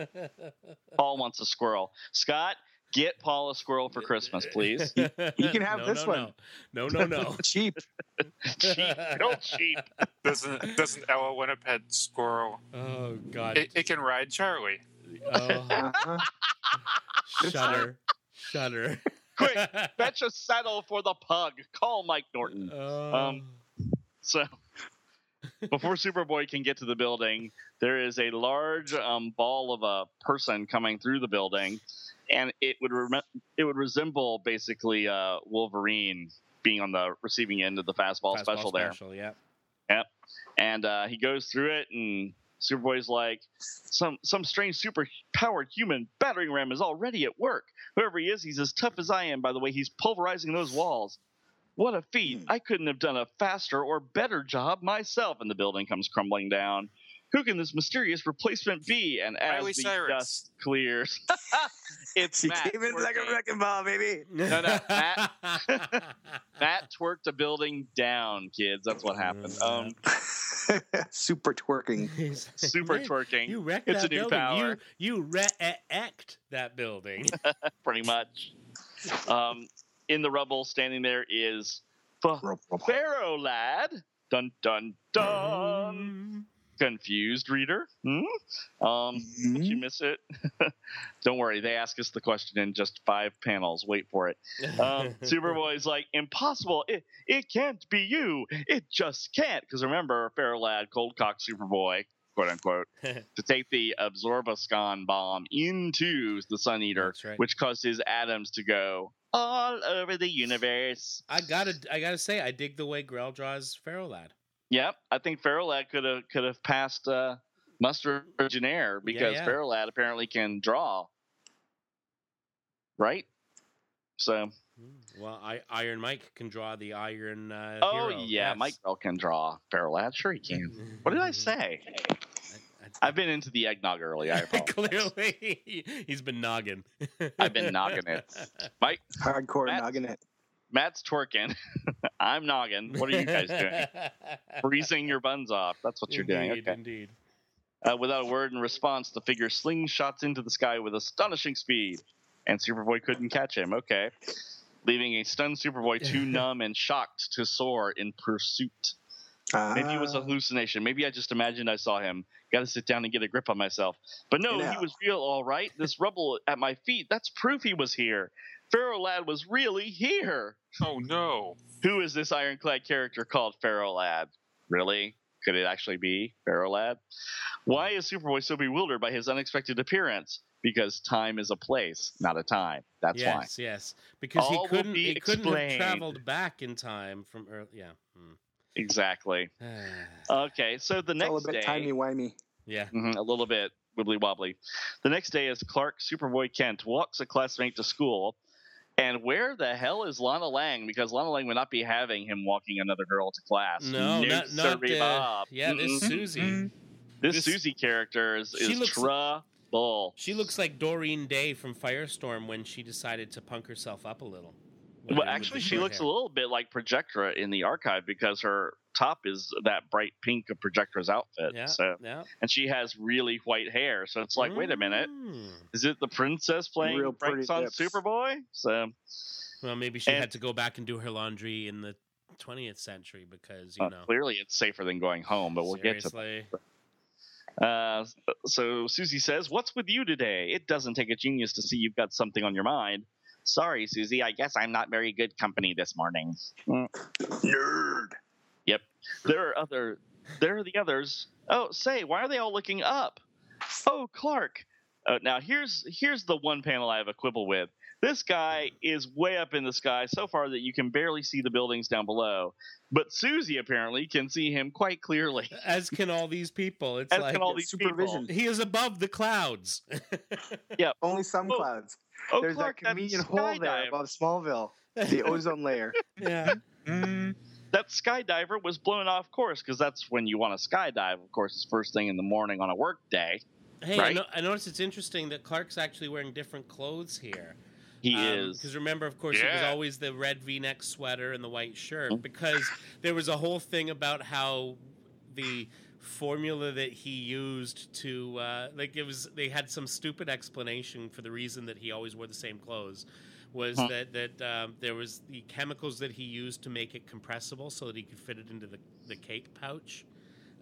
C: Paul wants a squirrel. Scott, get Paul a squirrel for Christmas, please.
B: You can have
A: No,
B: this
A: no,
B: one.
A: No, no, no. no.
B: Cheap.
C: cheap, real cheap.
D: Doesn't doesn't Ella want a pet squirrel?
A: Oh God.
D: It, it can ride Charlie.
A: oh,
B: Uh-huh.
A: shudder, shudder.
C: Quick, fetch a saddle for the pug. Call Mike Norton.
A: Oh.
C: Um, So, before Superboy can get to the building, there is a large um, ball of a person coming through the building, and it would rem- it would resemble basically uh, Wolverine being on the receiving end of the fastball,
A: Fastball
C: special there.
A: Yep. Yeah.
C: and uh, he goes through it and superboy's like some some strange super powered human battering ram is already at work whoever he is he's as tough as i am by the way he's pulverizing those walls what a feat
B: Hmm.
C: i couldn't have done a faster or better job myself and the building comes crumbling down who can this mysterious replacement be and as
D: Miley
C: the
D: Cyrus.
C: dust clears it's
B: She
C: Matt
B: came in like a wrecking ball, baby.
C: No, no, Matt- Matt twerked a building down kids that's what happened um
B: Super twerking.
C: Super
A: Man,
C: twerking
A: You wrecked
C: It's
A: that
C: a new
A: building.
C: power.
A: You you wrecked that building.
C: pretty much. Um, in the rubble, standing there is Ferro lad. Dun dun dun. Confused reader. Hmm? Um, did you miss it? Don't worry, they ask us the question in just five panels. Wait for it. Um, Superboy's like, impossible. It it can't be you. It just can't. Because remember, Ferro lad, cold cock Superboy, quote unquote, to take the Absorbascon bomb into the Sun Eater,
A: right.
C: which caused his atoms to go all over the universe.
A: I gotta I gotta say I dig the way Grell draws Ferro Lad.
C: Yep, I think Ferro lad could have could have passed uh, muster Air because
A: yeah.
C: Ferro lad apparently can draw, right? So,
A: Hmm. Well, I, Iron Mike can draw the Iron. Uh,
C: oh
A: hero,
C: yeah,
A: yes.
C: Mike Bell can draw Ferro lad. Sure he can. What did I say?
A: I- I-
C: I've been into the eggnog early. I apologize.
A: Clearly, he's been noggin.
C: I've been noggin it. Mike,
B: Hardcore
C: Matt-
B: noggin it.
C: Matt's twerking. I'm noggin. What are you guys doing? Freezing your buns off. That's what you're doing.
A: Indeed,
C: Okay.
A: Indeed.
C: Uh, without a word in response, the figure slingshots into the sky with astonishing speed, and Superboy couldn't catch him. Okay. Leaving a stunned Superboy too numb and shocked to soar in pursuit. Maybe it was a
B: Ah.
C: hallucination. Maybe I just imagined I saw him. Got to sit down and get a grip on myself. But no,
B: You
C: he was real, all right. This rubble at my feet, that's proof he was here. Ferro Lad was really here.
D: Oh no!
C: Who is this ironclad character called Ferro Lad? Really? Could it actually be Ferro Lad? Why is Superboy so bewildered by his unexpected appearance? Because time is a place, not a time. That's why.
A: yes, yes. Because
C: All
A: he couldn't.
C: be
A: He couldn't have traveled back in time from early. Yeah.
C: Exactly. Okay, so the
B: It's all a
C: next
B: bit
C: day,
B: timey wimey.
A: yeah.
C: Mhm, a little bit wibbly wobbly. The next day, as Clark Superboy Kent walks a classmate to school, and where the hell is Lana Lang? Because Lana Lang would not be having him walking another girl to class.
A: No, not not
C: sirree
A: uh,
C: Bob.
A: Yeah, this
C: Mm-mm.
A: Susie.
C: This,
A: this-
C: Susie character is,
A: She
C: is
A: looks-
C: trouble.
A: She looks like Doreen Day from Firestorm when she decided to punk herself up a little.
C: Well, actually, she looks
A: hair.
C: a little bit like Projectra in the archive because her top is that bright pink of Projectra's outfit.
A: Yeah.
C: So,
A: yeah.
C: and she has really white hair. So it's like, wait a minute,
A: Mm.
C: is it the princess playing
B: Real
C: pranks on
B: lips.
C: Superboy? So,
A: Well, maybe she
C: And-
A: had to go back and do her laundry in the 20th century because you
C: uh,
A: know.
C: clearly it's safer than going home. But we'll get to
A: seriously.
C: Uh, so Susie says, "What's with you today? It doesn't take a genius to see you've got something on your mind." Sorry, Susie. I guess I'm not very good company this morning.
B: Nerd.
C: Yep. There are other. There are the others. Oh, say, why are they all looking up? Oh, Clark. Uh, now here's here's the one panel I have a quibble with. This guy is way up in the sky so far that you can barely see the buildings down below. But Susie apparently can see him quite clearly.
A: As can all these people. It's
C: As
A: like
C: can all these
B: supervision.
C: people.
A: he is above the clouds. Yeah.
B: Only some
C: Oh,
B: clouds.
C: Oh,
B: There's
C: Clark,
B: that convenient
C: that
B: hole there
C: skydive-
B: above Smallville. The ozone layer.
A: yeah.
D: Mm,
C: that skydiver was blown off course because that's when you want to skydive. Of course, it's first thing in the morning on a work day.
A: Hey, I,
C: Right?
A: no- I noticed it's interesting that Clark's actually wearing different clothes here.
C: He is.
A: Because remember, of course, it was always the red V-neck sweater and the white shirt.
C: Mhm.
A: Because there was a whole thing about how the formula that he used to uh, like it was they had some stupid explanation for the reason that he always wore the same clothes was
C: Huh.
A: that that um, there was the chemicals that he used to make it compressible so that he could fit it into the, the cape pouch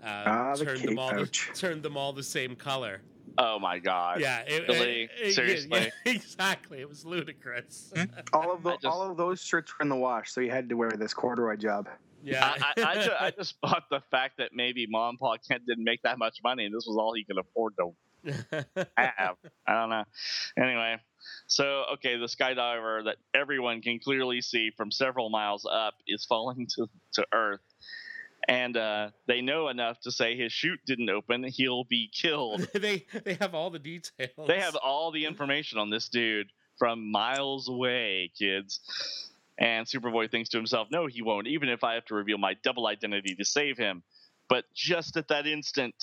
A: uh,
B: Ah, the
A: turned
B: cape
A: them all
B: pouch.
A: The, turned them all the same color
C: Oh my god.
A: yeah it,
C: Really?
A: it- it- yeah,
C: Seriously?
A: yeah, exactly it was ludicrous hmm?
B: All of the,
C: just-
B: all of those shirts were in the wash, so he had to wear this corduroy job.
A: yeah
C: I, I, I, just, I just bought the fact that maybe Mom and Pa Kent didn't make that much money, and this was all he could afford to have. I don't know. Anyway, so okay, the skydiver that everyone can clearly see from several miles up is falling to, to Earth. And uh, they know enough to say his chute didn't open, he'll be killed.
A: they they have all the details.
C: They have all the information on this dude from miles away, kids. And Superboy thinks to himself, no, he won't, even if I have to reveal my double identity to save him. But just at that instant,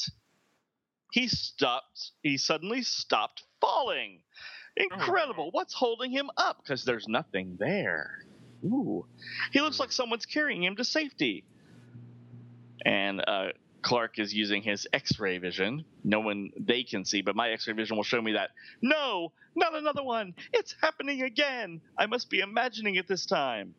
C: he stopped. He suddenly stopped falling. Incredible. What's holding him up? Because there's nothing there. Ooh. He looks like someone's carrying him to safety. And uh, Clark is using his X-ray vision. No one they can see, but my X-ray vision will show me that. No, not another one. It's happening again. I must be imagining it this time.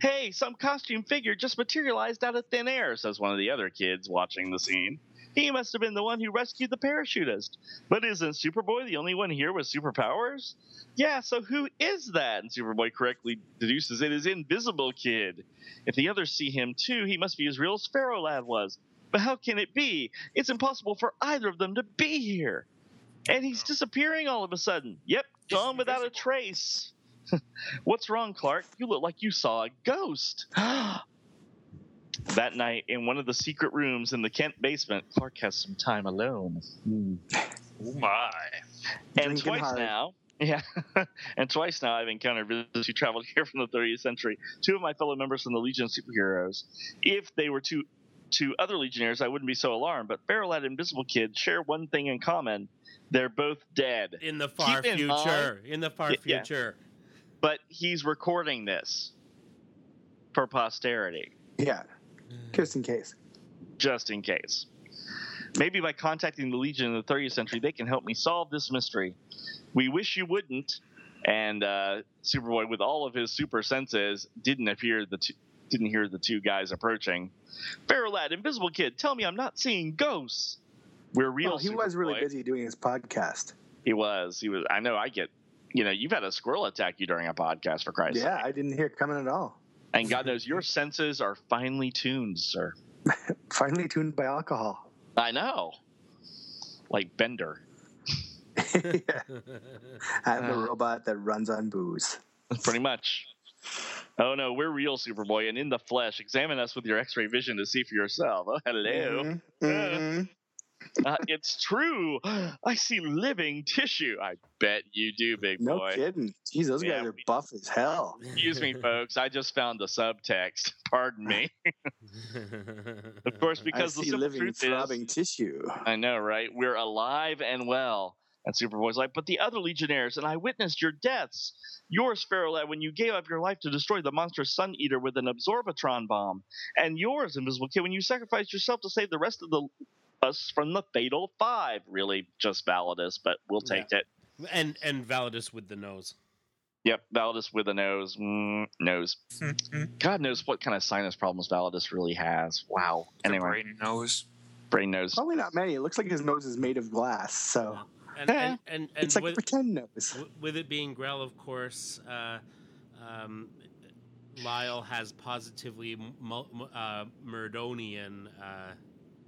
C: Hey, some costume figure just materialized out of thin air, says one of the other kids watching the scene. He must have been the one who rescued the parachutist. But isn't Superboy the only one here with superpowers? Yeah, so who is that? And Superboy correctly deduces it is Invisible Kid. If the others see him too, he must be as real as Ferro Lad was. But how can it be? It's impossible for either of them to be here. And he's oh. disappearing all of a sudden. Yep, gone without a trace. What's wrong, Clark? You look like you saw a ghost. that night, in one of the secret rooms in the Kent basement, Clark has some time alone. Hmm.
D: Oh my.
C: And
B: Drinking
C: twice
B: hard.
C: now, yeah, and twice now I've encountered visitors who traveled here from the 30th century. Two of my fellow members from the Legion of Superheroes. If they were two, two other Legionnaires, I wouldn't be so alarmed. But Barrel and Invisible Kid share one thing in common: they're both dead.
A: in the far
C: Keep
A: future. In the far
C: Yeah, yeah.
A: future.
C: But he's recording this for posterity,
B: Yeah, just in case.
C: just in case. Maybe by contacting the Legion in the 30th century, they can help me solve this mystery. We wish you wouldn't. And uh, Superboy, with all of his super senses, didn't appear the two, didn't hear the two guys approaching. Ferro Lad, Invisible Kid, tell me I'm not seeing ghosts. We're real.
B: Well, he was really busy doing his podcast.
C: He was. He was. I know. I get. You know, you've had a squirrel attack you during a podcast for Christ's
B: Yeah,
C: sake.
B: I didn't hear it coming at all.
C: And God knows your senses are finely tuned, sir.
B: finely tuned by alcohol.
C: I know. Like Bender.
B: yeah. I'm the robot that runs on booze.
C: Pretty much. Oh no, we're real Superboy and in the flesh. Examine us with your X-ray vision to see for yourself. Oh, hello.
B: Mhm, mhm.
C: Uh, it's true. I see living tissue. I bet you do, big
B: No
C: boy.
B: kidding. Jeez, those
C: Yeah,
B: guys are buff as hell.
C: Excuse me, folks. I just found the subtext. Pardon me. Of course, because
B: I
C: the
B: see
C: simple
B: living,
C: truth
B: throbbing
C: is,
B: tissue.
C: I know, right? We're alive and well. And Superboy's like, but the other Legionnaires, and I witnessed your deaths. Yours, Ferro, when you gave up your life to destroy the monstrous Sun Eater with an Absorbatron bomb. And yours, Invisible Kid, when you sacrificed yourself to save the rest of the us from the Fatal Five. Really, just Validus, but we'll take it.
A: and and Validus with the nose.
C: Yep, Validus with a nose. Mm, nose. God knows what kind of sinus problems Validus really has. Wow.
D: The
C: Anyway,
D: brain knows.
C: brain nose.
B: Probably not many. It looks like his nose is made of glass, so
A: And and and, and
B: it's like a
A: with,
B: pretend nose.
A: with it being Grell, of course, uh, um, Lyle has positively mul- mu- uh, Murdonian uh,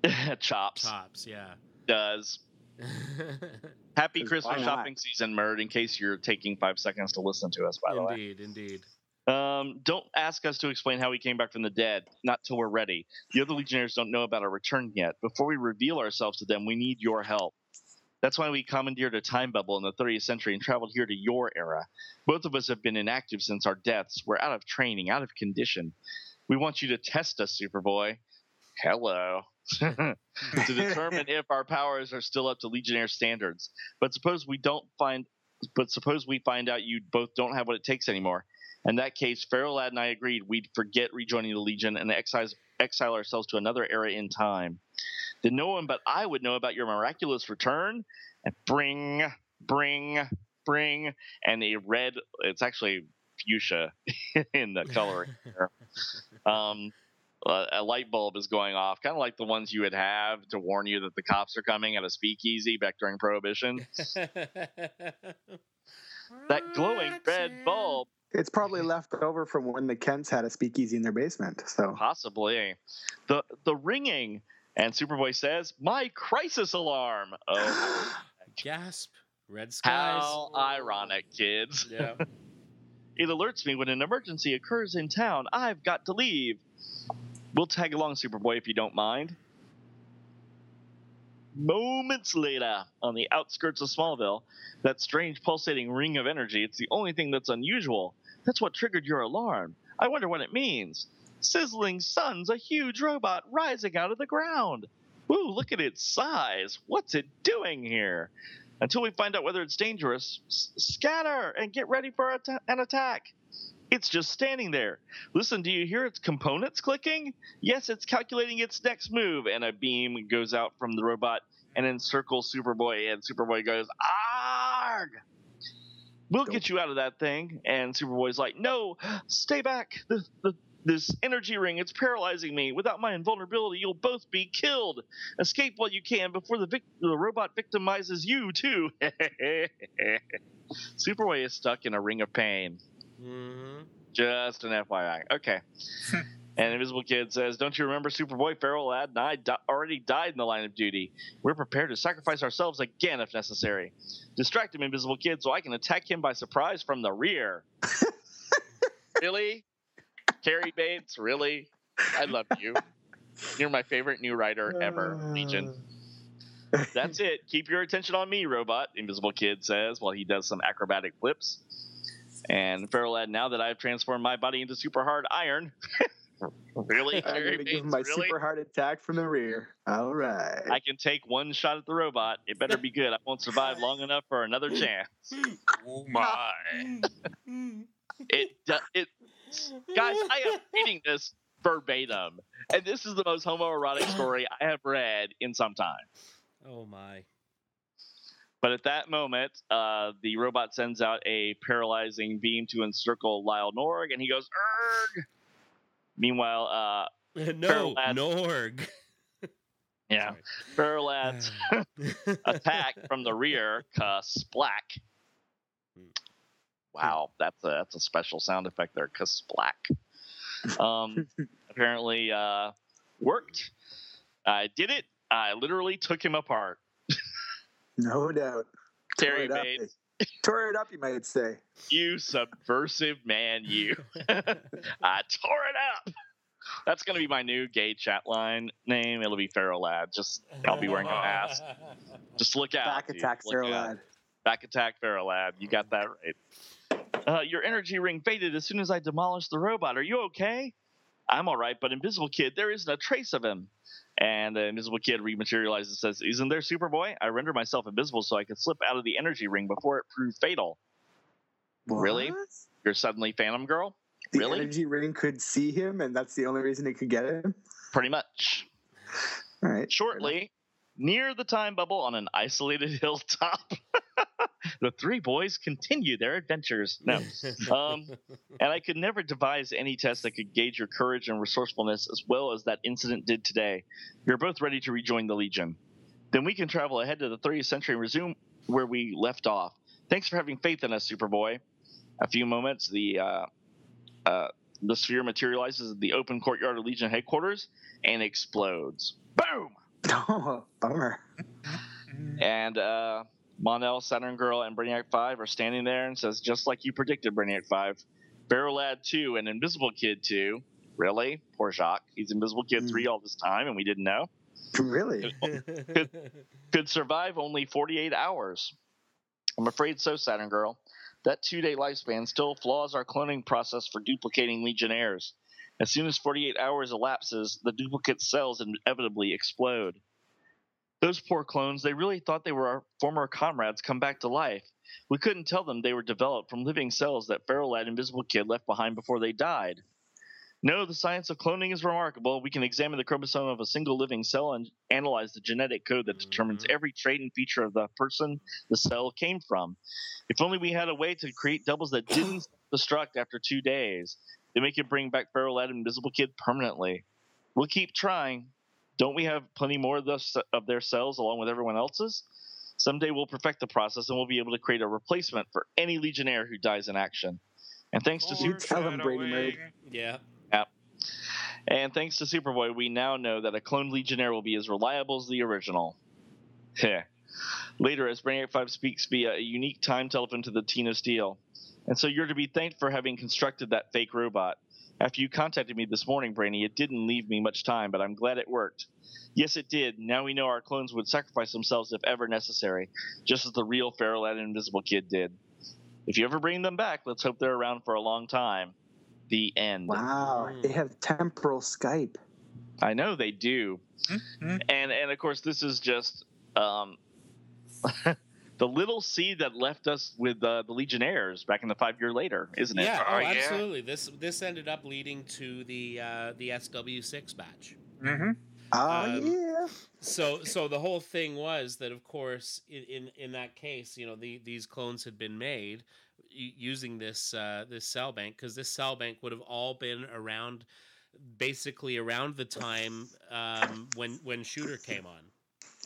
C: Chops
A: chops. Yeah.
C: does. Happy Christmas shopping season, Murd, in case you're taking five seconds to listen to us, by the way.
A: indeed, indeed.
C: Um, don't ask us to explain how we came back from the dead, not till we're ready. The other Legionnaires don't know about our return yet. Before we reveal ourselves to them, we need your help. That's why we commandeered a time bubble in the 30th century and traveled here to your era. Both of us have been inactive since our deaths. We're out of training, out of condition. We want you to test us, Superboy. Hello. To determine if our powers are still up to Legionnaire standards. But suppose we don't find but suppose we find out you both don't have what it takes anymore. In that case, Ferro Lad and I agreed we'd forget rejoining the Legion and exile, exile ourselves to another era in time. Then no one but I would know about your miraculous return. And bring, bring, bring, and a red. It's actually fuchsia in the color. here. um, Uh, a light bulb is going off, kind of like the ones you would have to warn you that the cops are coming at a speakeasy back during Prohibition. That glowing red bulb,
B: It's probably left over from when the Kents had a speakeasy in their basement. So
C: possibly. The the ringing, and Superboy says, "My crisis alarm." Oh,
A: Gasp. Red skies.
C: how ironic, kids!
A: Yeah.
C: It alerts me when an emergency occurs in town. I've got to leave. We'll tag along, Superboy, if you don't mind. Moments later, on the outskirts of Smallville, that strange pulsating ring of energy, it's the only thing that's unusual. That's what triggered your alarm. I wonder what it means. Sizzling sun's a huge robot rising out of the ground. Woo, look at its size. What's it doing here? Until we find out whether it's dangerous, s- scatter and get ready for atta- an attack. It's just standing there. Listen, do you hear its components clicking? Yes, it's calculating its next move, and a beam goes out from the robot and encircles Superboy, and Superboy goes, Arg! We'll get you out of that thing. And Superboy's like, No, stay back. The, the, this energy ring, it's paralyzing me. Without my invulnerability, you'll both be killed. Escape while you can before the, vic- the robot victimizes you, too. Superboy is stuck in a ring of pain.
A: Hmm
C: Just an FYI. Okay. and Invisible Kid says, Don't you remember Superboy, Ferro Lad, and I di- already died in the line of duty? We're prepared to sacrifice ourselves again if necessary. Distract him, Invisible Kid, so I can attack him by surprise from the rear. really? Cary Bates, really? I love you. You're my favorite new writer ever, Legion. That's it. Keep your attention on me, robot, Invisible Kid says while he does some acrobatic flips. And Ferro Lad, now that I've transformed my body into super hard iron. really?
B: I'm gonna give my
C: really?
B: super hard attack from the rear. All right.
C: I can take one shot at the robot. It better be good. I won't survive long enough for another chance.
D: Oh my!
C: It, do- it, guys, I am reading this verbatim, and this is the most homoerotic story I have read in some time.
A: Oh my.
C: But at that moment, uh, the robot sends out a paralyzing beam to encircle Lyle Norg, and he goes, Erg! Meanwhile, uh,
A: no. Norg.
C: yeah, Ferro attack from the rear, Kasplack. Wow, that's a that's a special sound effect there, Kasplack. Um, apparently uh, worked. I did it. I literally took him apart.
B: No doubt. Tore
C: Terry
B: it up.
C: Bates,
B: Tore it up, you might say.
C: you subversive man, you. I tore it up. That's gonna be my new gay chat line name. It'll be Ferro Lad. Just I'll be wearing a mask. Just look out.
B: Back
C: dude.
B: attack,
C: Look
B: Sarah
C: out.
B: Lad.
C: Back attack, Ferro Lad. You got that right. Uh, your energy ring faded as soon as I demolished the robot. Are you okay? I'm all right, but Invisible Kid, there isn't a trace of him. And the Invisible Kid rematerializes and says, Isn't there Superboy? I rendered myself invisible so I could slip out of the energy ring before it proved fatal. Really? You're suddenly Phantom Girl?
B: The
C: Really?
B: energy ring could see him, and that's the only reason it could get him.
C: Pretty much.
B: All right.
C: Shortly, near the time bubble on an isolated hilltop, the three boys continue their adventures. No. Um, and I could never devise any test that could gauge your courage and resourcefulness as well as that incident did today. You're both ready to rejoin the Legion. Then we can travel ahead to the 30th century and resume where we left off. Thanks for having faith in us, Superboy. A few moments, the uh, uh, the sphere materializes in the open courtyard of Legion headquarters and explodes. Boom!
B: Oh, bummer.
C: And uh, Monel, Saturn Girl, and Brainiac 5 are standing there and says, just like you predicted, Brainiac 5, Barrel Lad 2 and Invisible Kid 2. Really? Poor Jacques. He's Invisible Kid 3 all this time, and we didn't know.
B: Really?
C: Could survive only 48 hours. I'm afraid so, Saturn Girl. That two day lifespan still flaws our cloning process for duplicating Legionnaires. As soon as 48 hours elapses, the duplicate cells inevitably explode. Those poor clones, they really thought they were our former comrades come back to life. We couldn't tell them they were developed from living cells that Ferro Lad Invisible Kid left behind before they died. No, the science of cloning is remarkable. We can examine the chromosome of a single living cell and analyze the genetic code that determines
A: Mhm.
C: every trait and feature of the person the cell came from. If only we had a way to create doubles that didn't destruct after two days, then make could bring back Ferro Lad and Invisible Kid permanently. We'll keep trying. Don't we have plenty more of, those, of their cells along with everyone else's? Someday we'll perfect the process and we'll be able to create a replacement for any Legionnaire who dies in action. And thanks to
B: You tell him, Brady Murray.
A: Yeah.
C: and thanks to Superboy, we now know that a cloned Legionnaire will be as reliable as the original. Heh. Later, as Brainiac 5 speaks via a unique time telephone to the Tina Steel. And so you're to be thanked for having constructed that fake robot. After you contacted me this morning, Brainy, it didn't leave me much time, but I'm glad it worked. Yes, it did. Now we know our clones would sacrifice themselves if ever necessary, just as the real Ferro and Invisible Kid did. If you ever bring them back, let's hope they're around for a long time. The end.
B: Wow,
A: Mm.
B: they have temporal Skype.
C: I know they do.
D: Mhm.
C: And and of course this is just um, the little seed that left us with uh, the Legionnaires back in the five year later, isn't it?
A: Yeah.
D: Oh,
A: Oh,
D: yeah.
A: absolutely. This this ended up leading to the uh, the SW6 batch.
D: Mm-hmm.
B: Oh
A: Um,
B: yeah.
A: So so the whole thing was that of course in in, in that case you know the, these clones had been made using this uh, this cell bank because this cell bank would have all been around basically around the time um, when when shooter came on.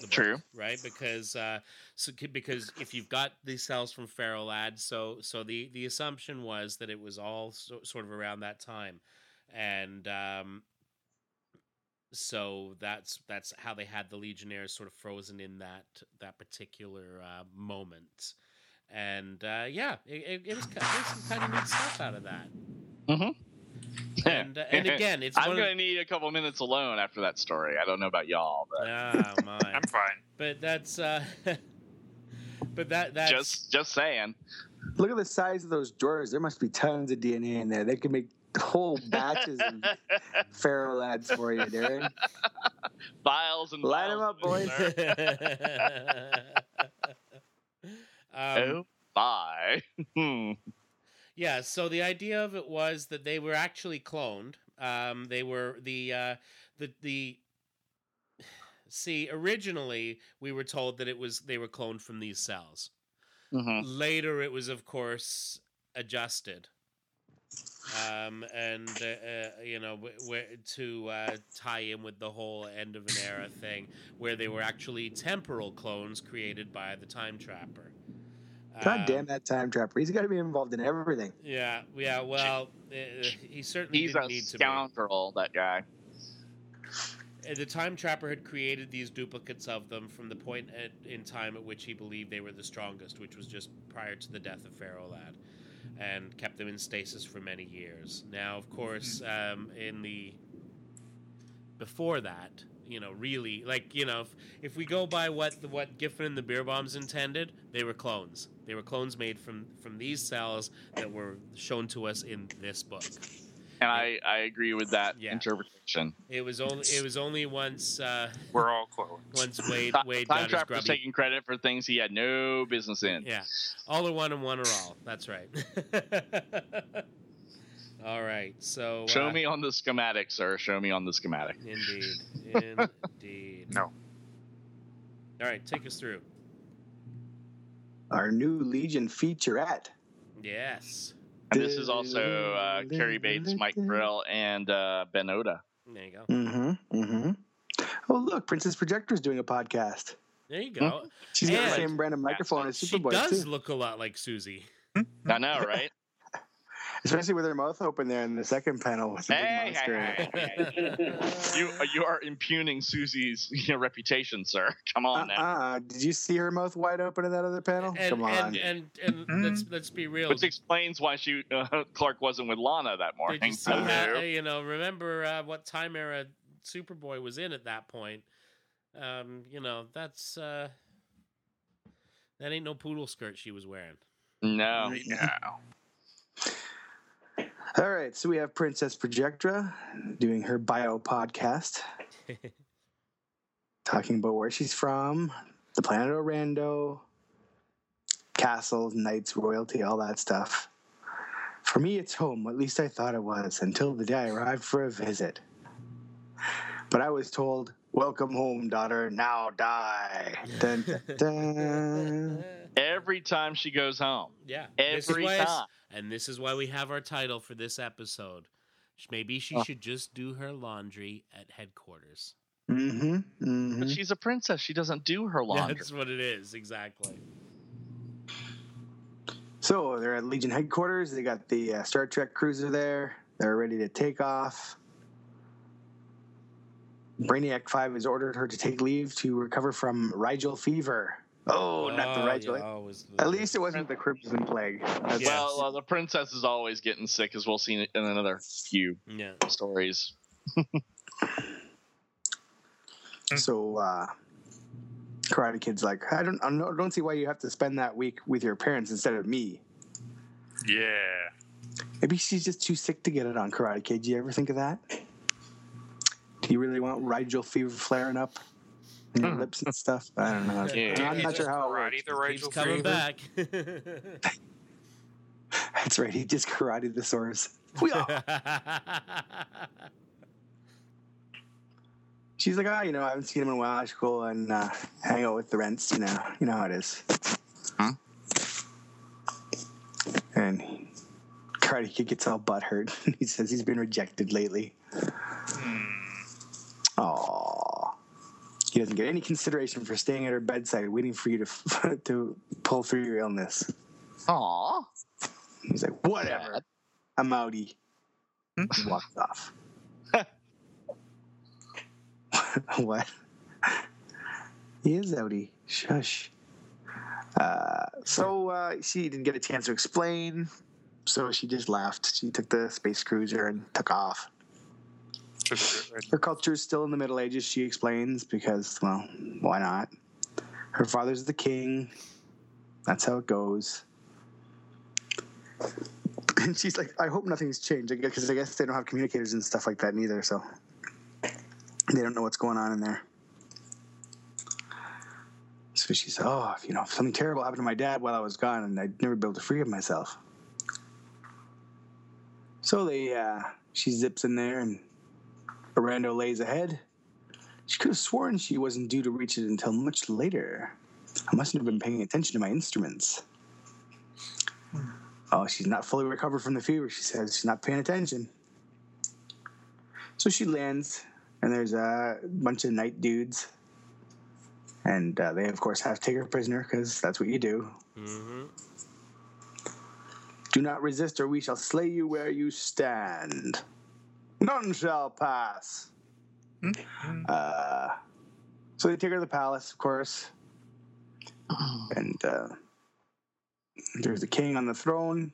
A: The book,
C: True.
A: right? Because uh, so because if you've got these cells from Ferro Lad, so so the the assumption was that it was all so, sort of around that time, and um, so that's that's how they had the Legionnaires sort of frozen in that that particular uh, moment, and uh, yeah, it, it, it was some kind of neat stuff out of that,
C: Mm-hmm.
A: And uh, and again, it's
C: I'm gonna
A: of,
C: need a couple minutes alone after that story. I don't know about y'all, but
A: oh my,
D: I'm fine.
A: but that's uh, but that that's
C: just just saying.
B: Look at the size of those drawers. There must be tons of DNA in there. They could make whole batches of Ferro lads for you, Darren.
C: Files and
B: light
C: them
B: up, boys.
A: um,
C: oh my.
A: Yeah, so the idea of it was that they were actually cloned. Um, they were the uh, the the. See, originally we were told that it was they were cloned from these cells.
C: Mhm.
A: Later, it was of course adjusted, um, and uh, uh, you know w- w- to uh, tie in with the whole end of an era thing, where they were actually temporal clones created by the Time Trapper.
B: God
A: Um,
B: damn that time trapper. He's got to be involved in everything.
A: yeah, yeah. Well, uh, he certainly
C: He's
A: didn't
C: a
A: need to
C: scoundrel, that guy.
A: Uh, The time trapper had created these duplicates of them from the point at, in time at which he believed they were the strongest, which was just prior to the death of Ferro Lad, and kept them in stasis for many years. Now, of course, um, in the before that, you know, really, like you know, if, if we go by what the, what Giffen and the Bierbaums intended, they were clones. They were clones made from from these cells that were shown to us in this book.
C: And I, I agree with that
A: Yeah.
C: interpretation.
A: It was only it was only once uh,
D: We're all clones.
A: once Wade Wade
C: Time
A: got his
C: taking credit for things he had no business in.
A: Yeah, all are one and one are all. That's right. all right. So
C: Show
A: uh,
C: me on the schematic, sir. Show me on the schematic.
A: Indeed. Indeed.
D: No.
A: All right. Take us through.
B: Our new Legion featurette.
A: Yes.
C: And this is also uh, Cary Bates, Mike Grell, and uh, Ben Oda.
A: There you go.
B: Mm-hmm. Mm-hmm. Oh, look, Princess Projectra is doing a podcast.
A: There you go.
B: She's got
A: And-
B: the same brand of microphone as
A: She does
B: too.
A: look a lot like Susie.
C: I know, right?
B: Especially with her mouth open there in the second panel with the
C: Hey,
B: big monster.
C: hey, hey, you you are impugning Susie's you know, reputation, sir. Come on now.
B: Uh-uh. Did you see her mouth wide open in that other panel?
A: And,
B: Come on.
A: and and and
D: Mhm.
A: let's let's be real.
C: Which explains why she uh, Clark wasn't with Lana that
A: Did
C: morning.
A: you see
B: Uh,
A: how, you know, remember uh, what time era Superboy was in at that point? Um, you know, that's uh, that ain't no poodle skirt she was wearing.
C: no.
D: Yeah.
B: All right, so we have Princess Projectra doing her bio podcast, talking about where she's from, the planet Orando, castles, knights, royalty, all that stuff. For me, it's home. At least I thought it was until the day I arrived for a visit. But I was told, "Welcome home, daughter. Now die." Dun, dun, dun.
C: Every time she goes home.
A: yeah.
C: Every
A: why I s-
C: time.
A: And this is why we have our title for this episode. Maybe she
C: Oh.
A: should just do her laundry at headquarters.
B: Mm-hmm. Mm-hmm.
C: she's a princess. She doesn't do her laundry.
A: That's what it is, exactly.
B: So they're at Legion headquarters. They got the uh, Star Trek cruiser there. They're ready to take off. Brainiac 5 has ordered her to take leave to recover from Rigel fever. Oh, not the Rigel.
A: yeah, always the-
B: At least it wasn't the Crimson Plague. That's-
A: Yeah.
C: Well, uh, the princess is always getting sick, as we'll see in another few
A: Yeah.
C: stories.
B: So, uh, Karate Kid's like, I don't, I don't, don't see why you have to spend that week with your parents instead of me.
D: Yeah.
B: Maybe she's just too sick to get it on Karate Kid. Do you ever think of that? Do you really want Rigel fever flaring up in your hmm. lips and stuff? I don't know.
C: Yeah.
B: I'm not sure how it works.
D: Karate the
A: Keeps coming
D: fever.
A: back.
B: That's right. He just karate the sores. She's like, oh, you know, I haven't seen him in a while. I should go and uh, hang out with the rents. You know, you know how it is.
C: Huh?
B: And Karate Kid gets all butthurt. he says he's been rejected lately. Hmm. Aww. He doesn't get any consideration for staying at her bedside, waiting for you to to pull through your illness.
C: Aw.
B: He's like, whatever. I'm outie. He walked off. what? He is outie. Shush. Uh, so uh, she didn't get a chance to explain, so she just left. She took the space cruiser and took off. Her culture is still in the Middle Ages, she explains, because, well, why not? Her father's the king. That's how it goes. And she's like, I hope nothing's changed, because I guess they don't have communicators and stuff like that neither, so they don't know what's going on in there. So she said, Oh, if, you know, if something terrible happened to my dad while I was gone, and I'd never be able to forgive myself. So they, uh, she zips in there, and Orando lays ahead. She could have sworn she wasn't due to reach it until much later. I mustn't have been paying attention to my instruments. Oh, she's not fully recovered from the fever, she says. She's not paying attention. So she lands, and there's a bunch of night dudes. And uh, they, of course, have to take her prisoner because that's what you do.
A: hmm
B: Do not resist, or we shall slay you where you stand. None shall pass. Uh, so they take her to the palace, of course, and uh, there's the king on the throne,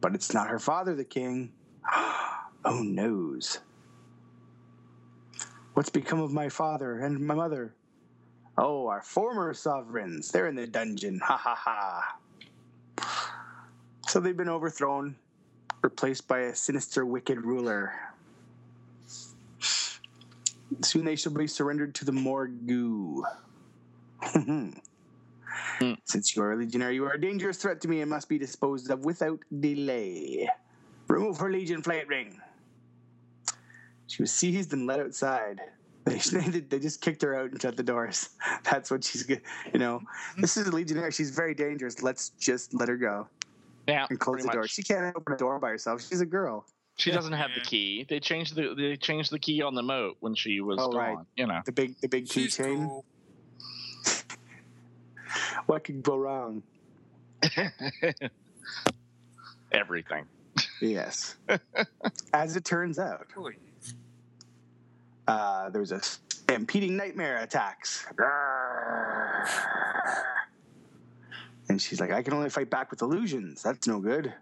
B: but it's not her father, the king. oh noes. What's become of my father and my mother? Oh, our former sovereigns. They're in the dungeon. Ha ha ha. So they've been overthrown, replaced by a sinister, wicked ruler. Soon they shall be surrendered to the Morgu. Hmm. Since you are a legionary, you are a dangerous threat to me and must be disposed of without delay. Remove her legion flight ring. She was seized and led outside. They, they just kicked her out and shut the doors. That's what she's, you know. Hmm. This is a legionary. She's very dangerous. Let's just let her go
C: Yeah,
B: and close the door.
C: much.
B: She can't open a door by herself. She's a girl.
C: She doesn't have the key. They changed the they changed the key on the moat when she was
B: Oh,
C: gone.
B: right.
C: You know.
B: The big, the big
D: She's
B: keychain.
D: cool.
B: What could go wrong?
C: Everything.
B: Yes. As it turns out, uh, there was a impeding nightmare attacks. And she's like, I can only fight back with illusions. That's no good.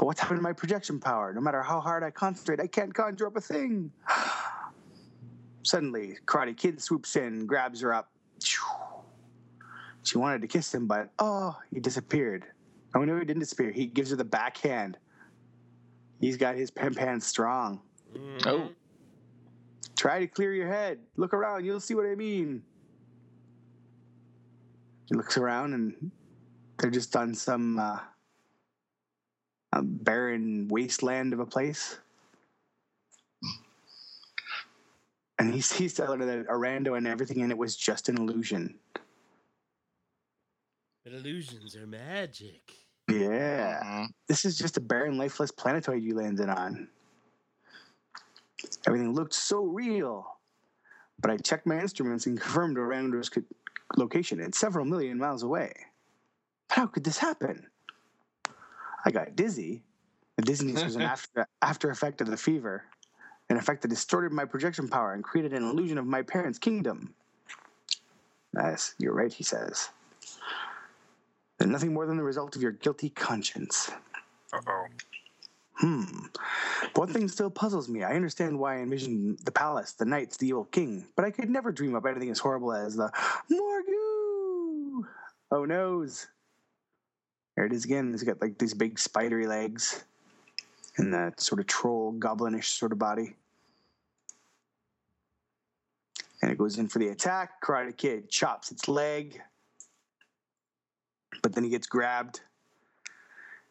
B: But what's happened to my projection power? No matter how hard I concentrate, I can't conjure up a thing. Suddenly, Karate Kid swoops in, grabs her up. She wanted to kiss him, but oh, he disappeared. Oh no, he didn't disappear. He gives her the backhand. He's got his pen pan strong.
C: Oh.
B: Try to clear your head. Look around. You'll see what I mean. He looks around and They're just on some uh, a barren wasteland of a place. And he sees telling her that Orando and everything in it was just an illusion.
A: But illusions are magic.
B: Yeah.
C: Mhm.
B: This is just a barren, lifeless planetoid you landed on. Everything looked so real. But I checked my instruments and confirmed Orando's co- location. It's several million miles away. But how could this happen? I got dizzy. The dizziness was an after, after effect of the fever, an effect that distorted my projection power and created an illusion of my parents' kingdom. Yes, you're right, he says. They're nothing more than the result of your guilty conscience.
D: Uh oh.
B: Hmm. One thing still puzzles me. I understand why I envisioned the palace, the knights, the evil king, but I could never dream up anything as horrible as the Morgoo. Oh noes. There it is again. He's got like these big spidery legs and that sort of troll goblinish sort of body. And it goes in for the attack. Karate Kid chops its leg, but then he gets grabbed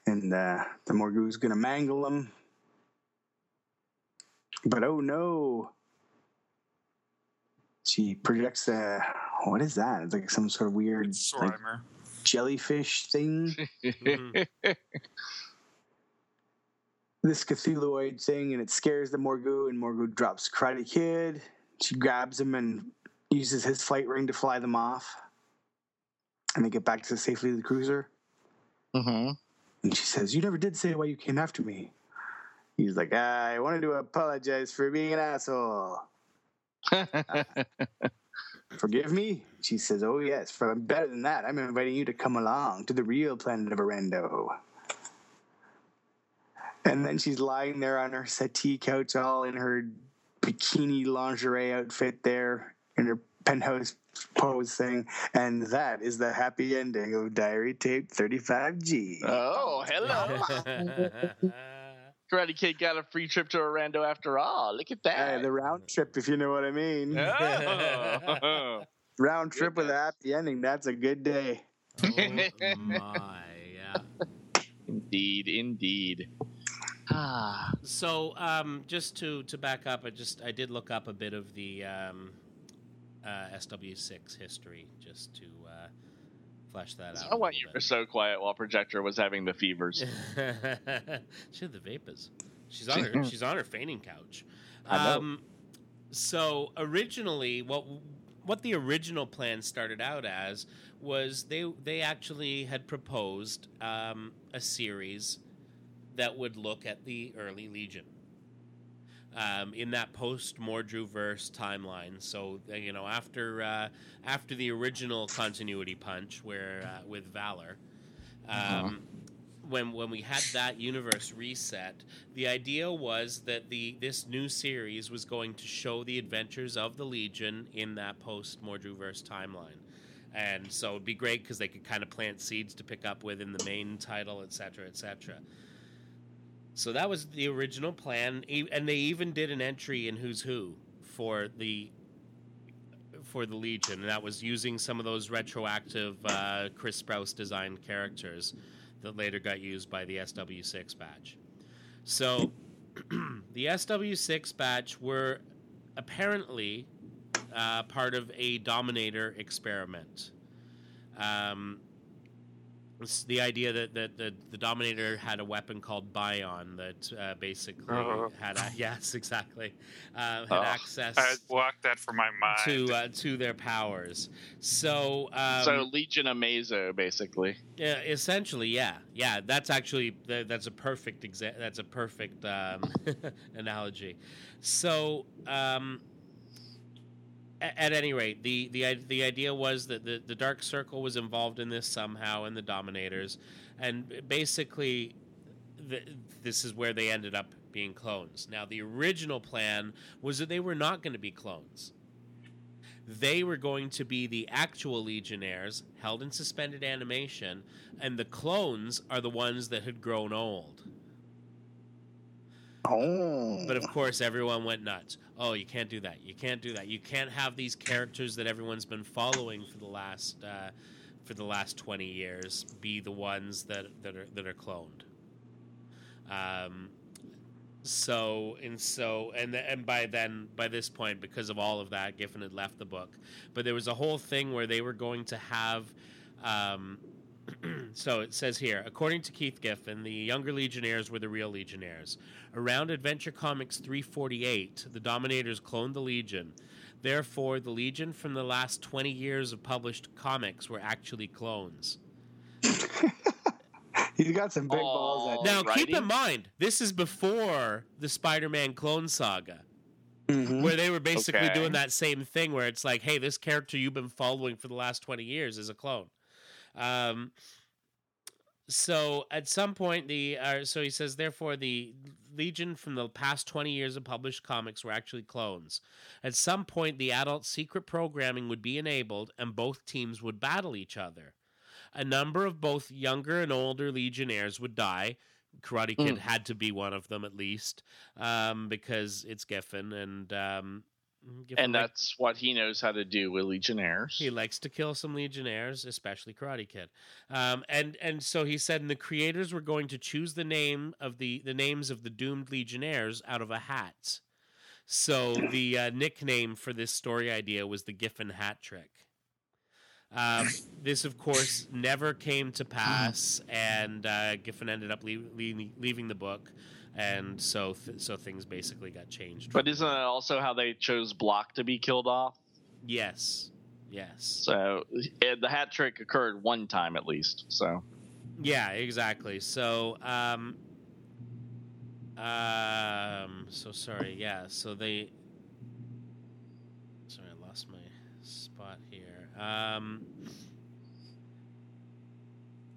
B: and uh, the Morgoo's gonna mangle him. But oh no! She projects a what is that? It's like some sort of weird
D: It's
B: like. Jellyfish thing.
A: Mhm.
B: this Cthulhuoid thing, and it scares the Morgu, and Morgu drops Karate Kid. She grabs him and uses his flight ring to fly them off, and they get back to safely to the cruiser.
C: Mhm.
B: And she says, You never did say why you came after me. He's like, I wanted to apologize for being an asshole. Forgive me? She says, Oh, yes, for better than that, I'm inviting you to come along to the real planet of Orando. And then she's lying there on her settee couch, all in her bikini lingerie outfit there, in her penthouse pose thing. And that is the happy ending of Diary Tape 35G.
C: oh, hello. Karate Kid got a free trip to Orlando after all. Look at
B: Hey,
C: that.
B: the round trip, if you know what I mean.
C: Oh.
B: Round trip with a happy ending. That's a good day.
A: oh my, yeah.
C: indeed, indeed. Ah.
A: So, um, just to to back up, I just I did look up a bit of the um, uh, SW6 history just to uh, flesh that out.
C: I want you were so quiet while Projectra was having the fevers.
A: she had the vapors. She's on her. She's on her fainting couch. Um, so originally, what what the original plan started out as was they they actually had proposed um, a series that would look at the early Legion um, in that post Mordruverse timeline. So uh, you know after uh, after the original continuity punch, where uh, with Valor. Um, When, when we had that universe reset, the idea was that the this new series was going to show the adventures of the Legion in that post Mordruverse timeline, and so it'd be great because they could kind of plant seeds to pick up with in the main title, et cetera, etc., etc. So that was the original plan, and they even did an entry in Who's Who for the for the Legion, and that was using some of those retroactive uh, Chris Sprouse designed characters that later got used by the SW6 batch. So the SW6 batch were apparently uh, part of a Dominator experiment. Um, the idea that, that the, the Dominator had a weapon called Bion that uh, basically
D: Uh-huh.
A: had a, yes exactly uh, had
C: Oh.
A: access
D: I blocked that from my mind.
A: to uh, to their powers. So um,
C: so Legion Amazo, basically.
A: yeah, essentially, yeah, yeah. That's actually that's a perfect exa- That's a perfect um, analogy. So, um, a- at any rate, the the the idea was that the the Dark Circle was involved in this somehow, and the Dominators, and basically, th this is where they ended up being clones. Now, the original plan was that they were not going to be clones. They were going to be the actual Legionnaires held in suspended animation, and the clones are the ones that had grown old.
B: Oh.
A: But of course, everyone went nuts. Oh, you can't do that. You can't do that. You can't have these characters that everyone's been following for the last uh, for the last 20 years be the ones that that are that are cloned. Um, so and so and and by then by this point because of all of that giffen had left the book but there was a whole thing where they were going to have um, so it says here according to keith giffen the younger legionnaires were the real legionnaires around adventure comics 348 the dominators cloned the legion therefore the legion from the last 20 years of published comics were actually clones
B: He's got some big balls.
C: Aw.
B: That
A: now keep in mind this is before the spider-man clone saga
B: Mhm.
A: where they were basically
C: Okay.
A: doing that same thing where it's like hey this character you've been following for the last 20 years is a clone um, so at some point the uh, so he says therefore the legion from the past 20 years of published comics were actually clones. At some point the adult secret programming would be enabled and both teams would battle each other. A number of both younger and older legionnaires would die. Karate kid
C: Mm.
A: had to be one of them at least um, because it's Giffen and um, Giffen
C: and
A: like-
C: that's what he knows how to do with Legionnaires.
A: he likes to kill some legionnaires, especially Karate Kid. Um, and and so he said, and the creators were going to choose the name of the the names of the doomed legionnaires out of a hat. So the uh, nickname for this story idea was the Giffen hat trick. Um, this, of course, never came to pass, and uh, Giffen ended up lea- lea- leaving the book, and so th- so things basically got changed.
C: But isn't that also how they chose Blok to be killed off?
A: yes, yes.
C: So eh, the hat trick occurred one time at least. So
A: Yeah, exactly. So, um, um, so sorry. Yeah, so they. Sorry, I lost my spot here. Um,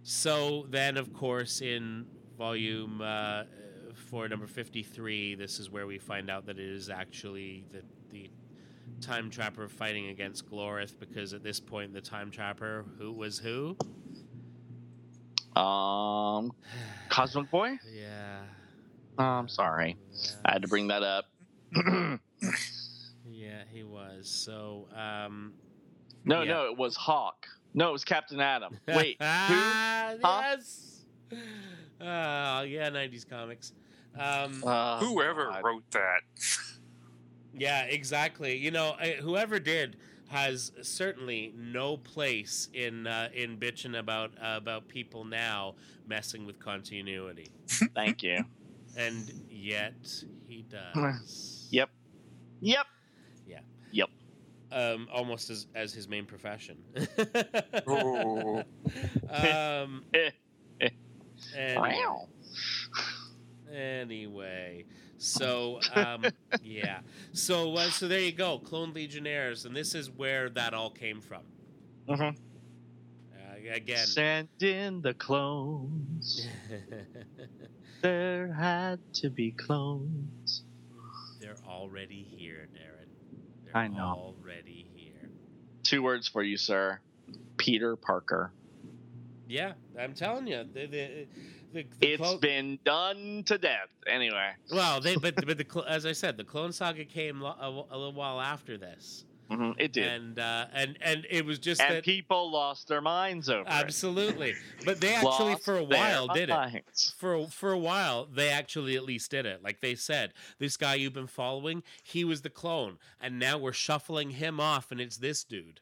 A: so then, of course, in volume uh, for number fifty-three, this is where we find out that it is actually the the time trapper fighting against Glorith because at this point the time trapper who was who
C: um, Cosmic Boy.
A: Yeah.
C: Oh, I'm sorry. I had to bring that up.
A: Yeah, he was. So, um,
C: no,
A: Yeah.
C: it was Hawk. No, it was Captain Atom. Wait, who? Huh?
A: Yes. Uh, yeah, '90s comics. Um,
C: Uh,
D: Whoever
C: God.
D: wrote that.
A: yeah, exactly. You know, uh, whoever did has certainly no place in uh, in bitching about uh, about people now messing with continuity,
C: Thank you.
A: and yet he does.
C: Yep. Yep. Yeah. Yep.
A: Um, almost as, as his main profession.
D: Oh.
A: um,
C: Eh, eh. Wow.
A: Anyway, so um, yeah, so uh, so there you go, clone legionnaires, and this is where that all came from.
C: Mhm.
A: Uh, again,
C: Send in the clones. There had to be clones.
A: they're already here, Darren. They're
C: I know.
A: already here.
C: Two words for you, sir. Peter Parker.
A: Yeah, I'm telling you, the the, the, the
C: It's
A: clo-
C: been done to death. Anyway.
A: well, they but but the as I said, the Clone Saga came a, a little while after this,
C: Mhm, It did.
A: and uh, and and it was just
C: And
A: that
C: people lost their minds over it.
A: absolutely. But they actually for a while did it. For for a while, they actually at least did it. Like they said, this guy you've been following, he was the clone, and now we're shuffling him off, and it's this dude.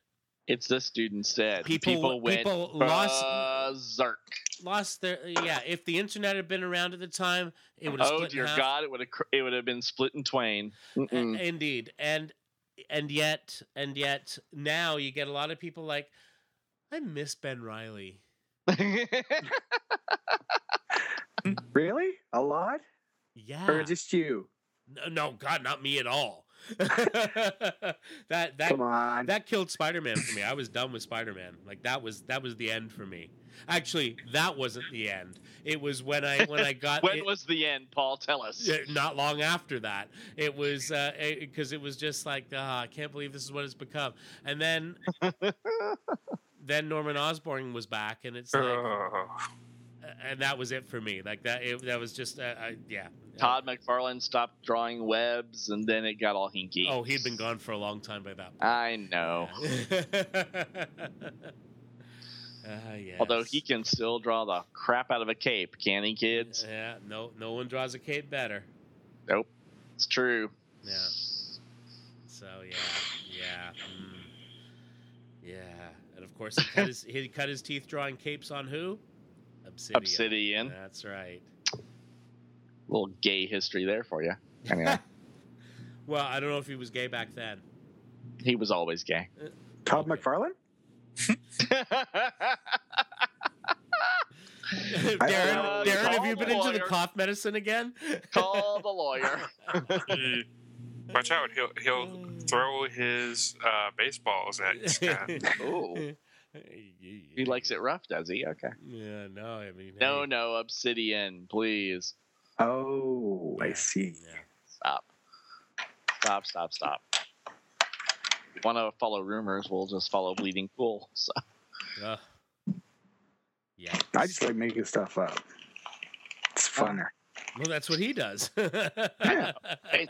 C: It's the dude instead.
A: People-
C: people went
A: people lost-
C: berserk.
A: Lost their yeah. If the internet had been around at the time, it would have
C: Oh
A: split
C: dear
A: in half.
C: God! It would have it would have been split in twain. Mm-mm.
A: Indeed, and and yet and yet now you get a lot of people like, I miss Ben Reilly.
B: Really? A lot?
A: Yeah.
B: Or just you?
A: no, no, God, not me at all. that that
B: Come on.
A: that killed Spider-Man for me. I was done with Spider-Man. Like that was that was the end for me. Actually, that wasn't the end. It was when I when I got
C: when
A: it-
C: was the end, Paul? Tell us.
A: Not long after that. It was because it was just like, ah, I can't believe this is what it's become. And then then Norman Osborn was back, and it's like, and that was it for me. Like that, it, that was just, uh, I, yeah.
C: Todd McFarlane stopped drawing webs, and then it got all hinky.
A: Oh, he'd been gone for a long time by that. point.
C: I know.
A: Uh, yes.
C: Although he can still draw the crap out of a cape, can he, kids?
A: Yeah, no, no one draws a cape better.
C: Nope. It's true.
A: Yeah. So yeah, yeah, mm, yeah, and of course he cut his he cut his teeth drawing capes on who? Obsidian.
C: Obsidian.
A: That's right.
C: Little gay history there for you. Anyway,
A: Well, I don't know if he was gay back then.
C: he was always gay.
B: Todd
A: Okay.
B: McFarlane?
A: Darren,
C: Uh,
A: Darren, have you
C: the
A: been into the cough medicine again?
C: Call the lawyer.
D: Watch out! He'll he'll throw his uh, baseballs at Scott.
C: Ooh, he likes it rough, does he? Okay.
A: Yeah, no, I mean,
C: No,
A: hey,
C: no, Obsidian, please
B: Oh, I see.
A: Yeah.
C: stop, stop, stop, stop. If you want to follow rumors, we'll just follow Bleeding Cool. So
A: Ugh. yeah.
B: I just like making stuff up. It's funner.
A: Well, that's what he does.
B: Yeah.
C: Hey.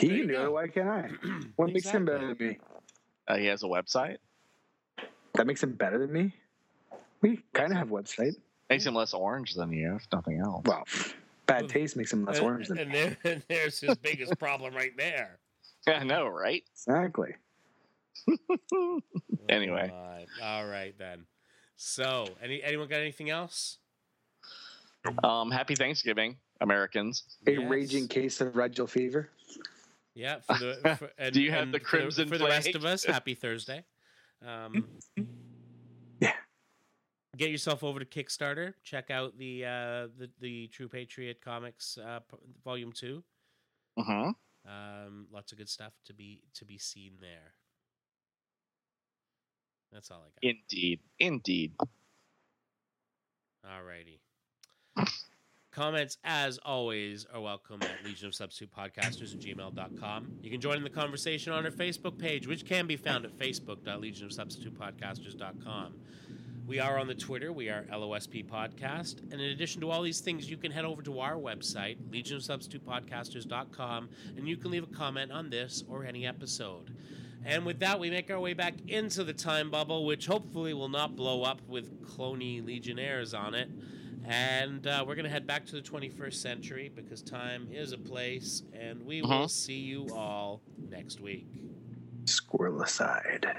B: He can do
A: go.
B: it. Why can't I? What makes him better than me?
C: uh, he has a website.
B: That makes him better than me? We kind of have a website.
C: Makes him less orange than you, if nothing else.
B: Well, bad taste makes him less
A: and,
B: orange than
A: and
B: me.
A: there, and there's his biggest problem right there.
C: I know, right?
B: Exactly.
C: Anyway.
A: Alright, all right then. So, any anyone got anything else?
C: Um, happy Thanksgiving, Americans.
B: A
A: Yes.
B: raging case of Rigel fever.
A: Yeah. For the, for, and,
C: Do you have
A: and
C: the
A: for
C: Crimson
A: for the rest of us? Happy Thursday. Um,
B: Yeah.
A: Get yourself over to Kickstarter. Check out the uh, the the True Patriot Comics uh, Volume Two.
C: hmm
A: Um, lots of good stuff to be to be seen there. That's all I got.
C: Indeed, indeed.
A: Alrighty. Comments, as always, are welcome at Legion of Substitute Podcasters at gmail.com. You can join in the conversation on our Facebook page, which can be found at facebook.legionofsubstitutepodcasters.com. We are on the Twitter. We are LOSP Podcast. And in addition to all these things, you can head over to our website, legionofsubstitutepodcasters.com, and you can leave a comment on this or any episode. And with that, we make our way back into the time bubble, which hopefully will not blow up with clony legionnaires on it. And uh, we're going to head back to the 21st century because time is a place, and we will
C: Uh-huh.
A: see you all next week.
B: Squirrel aside.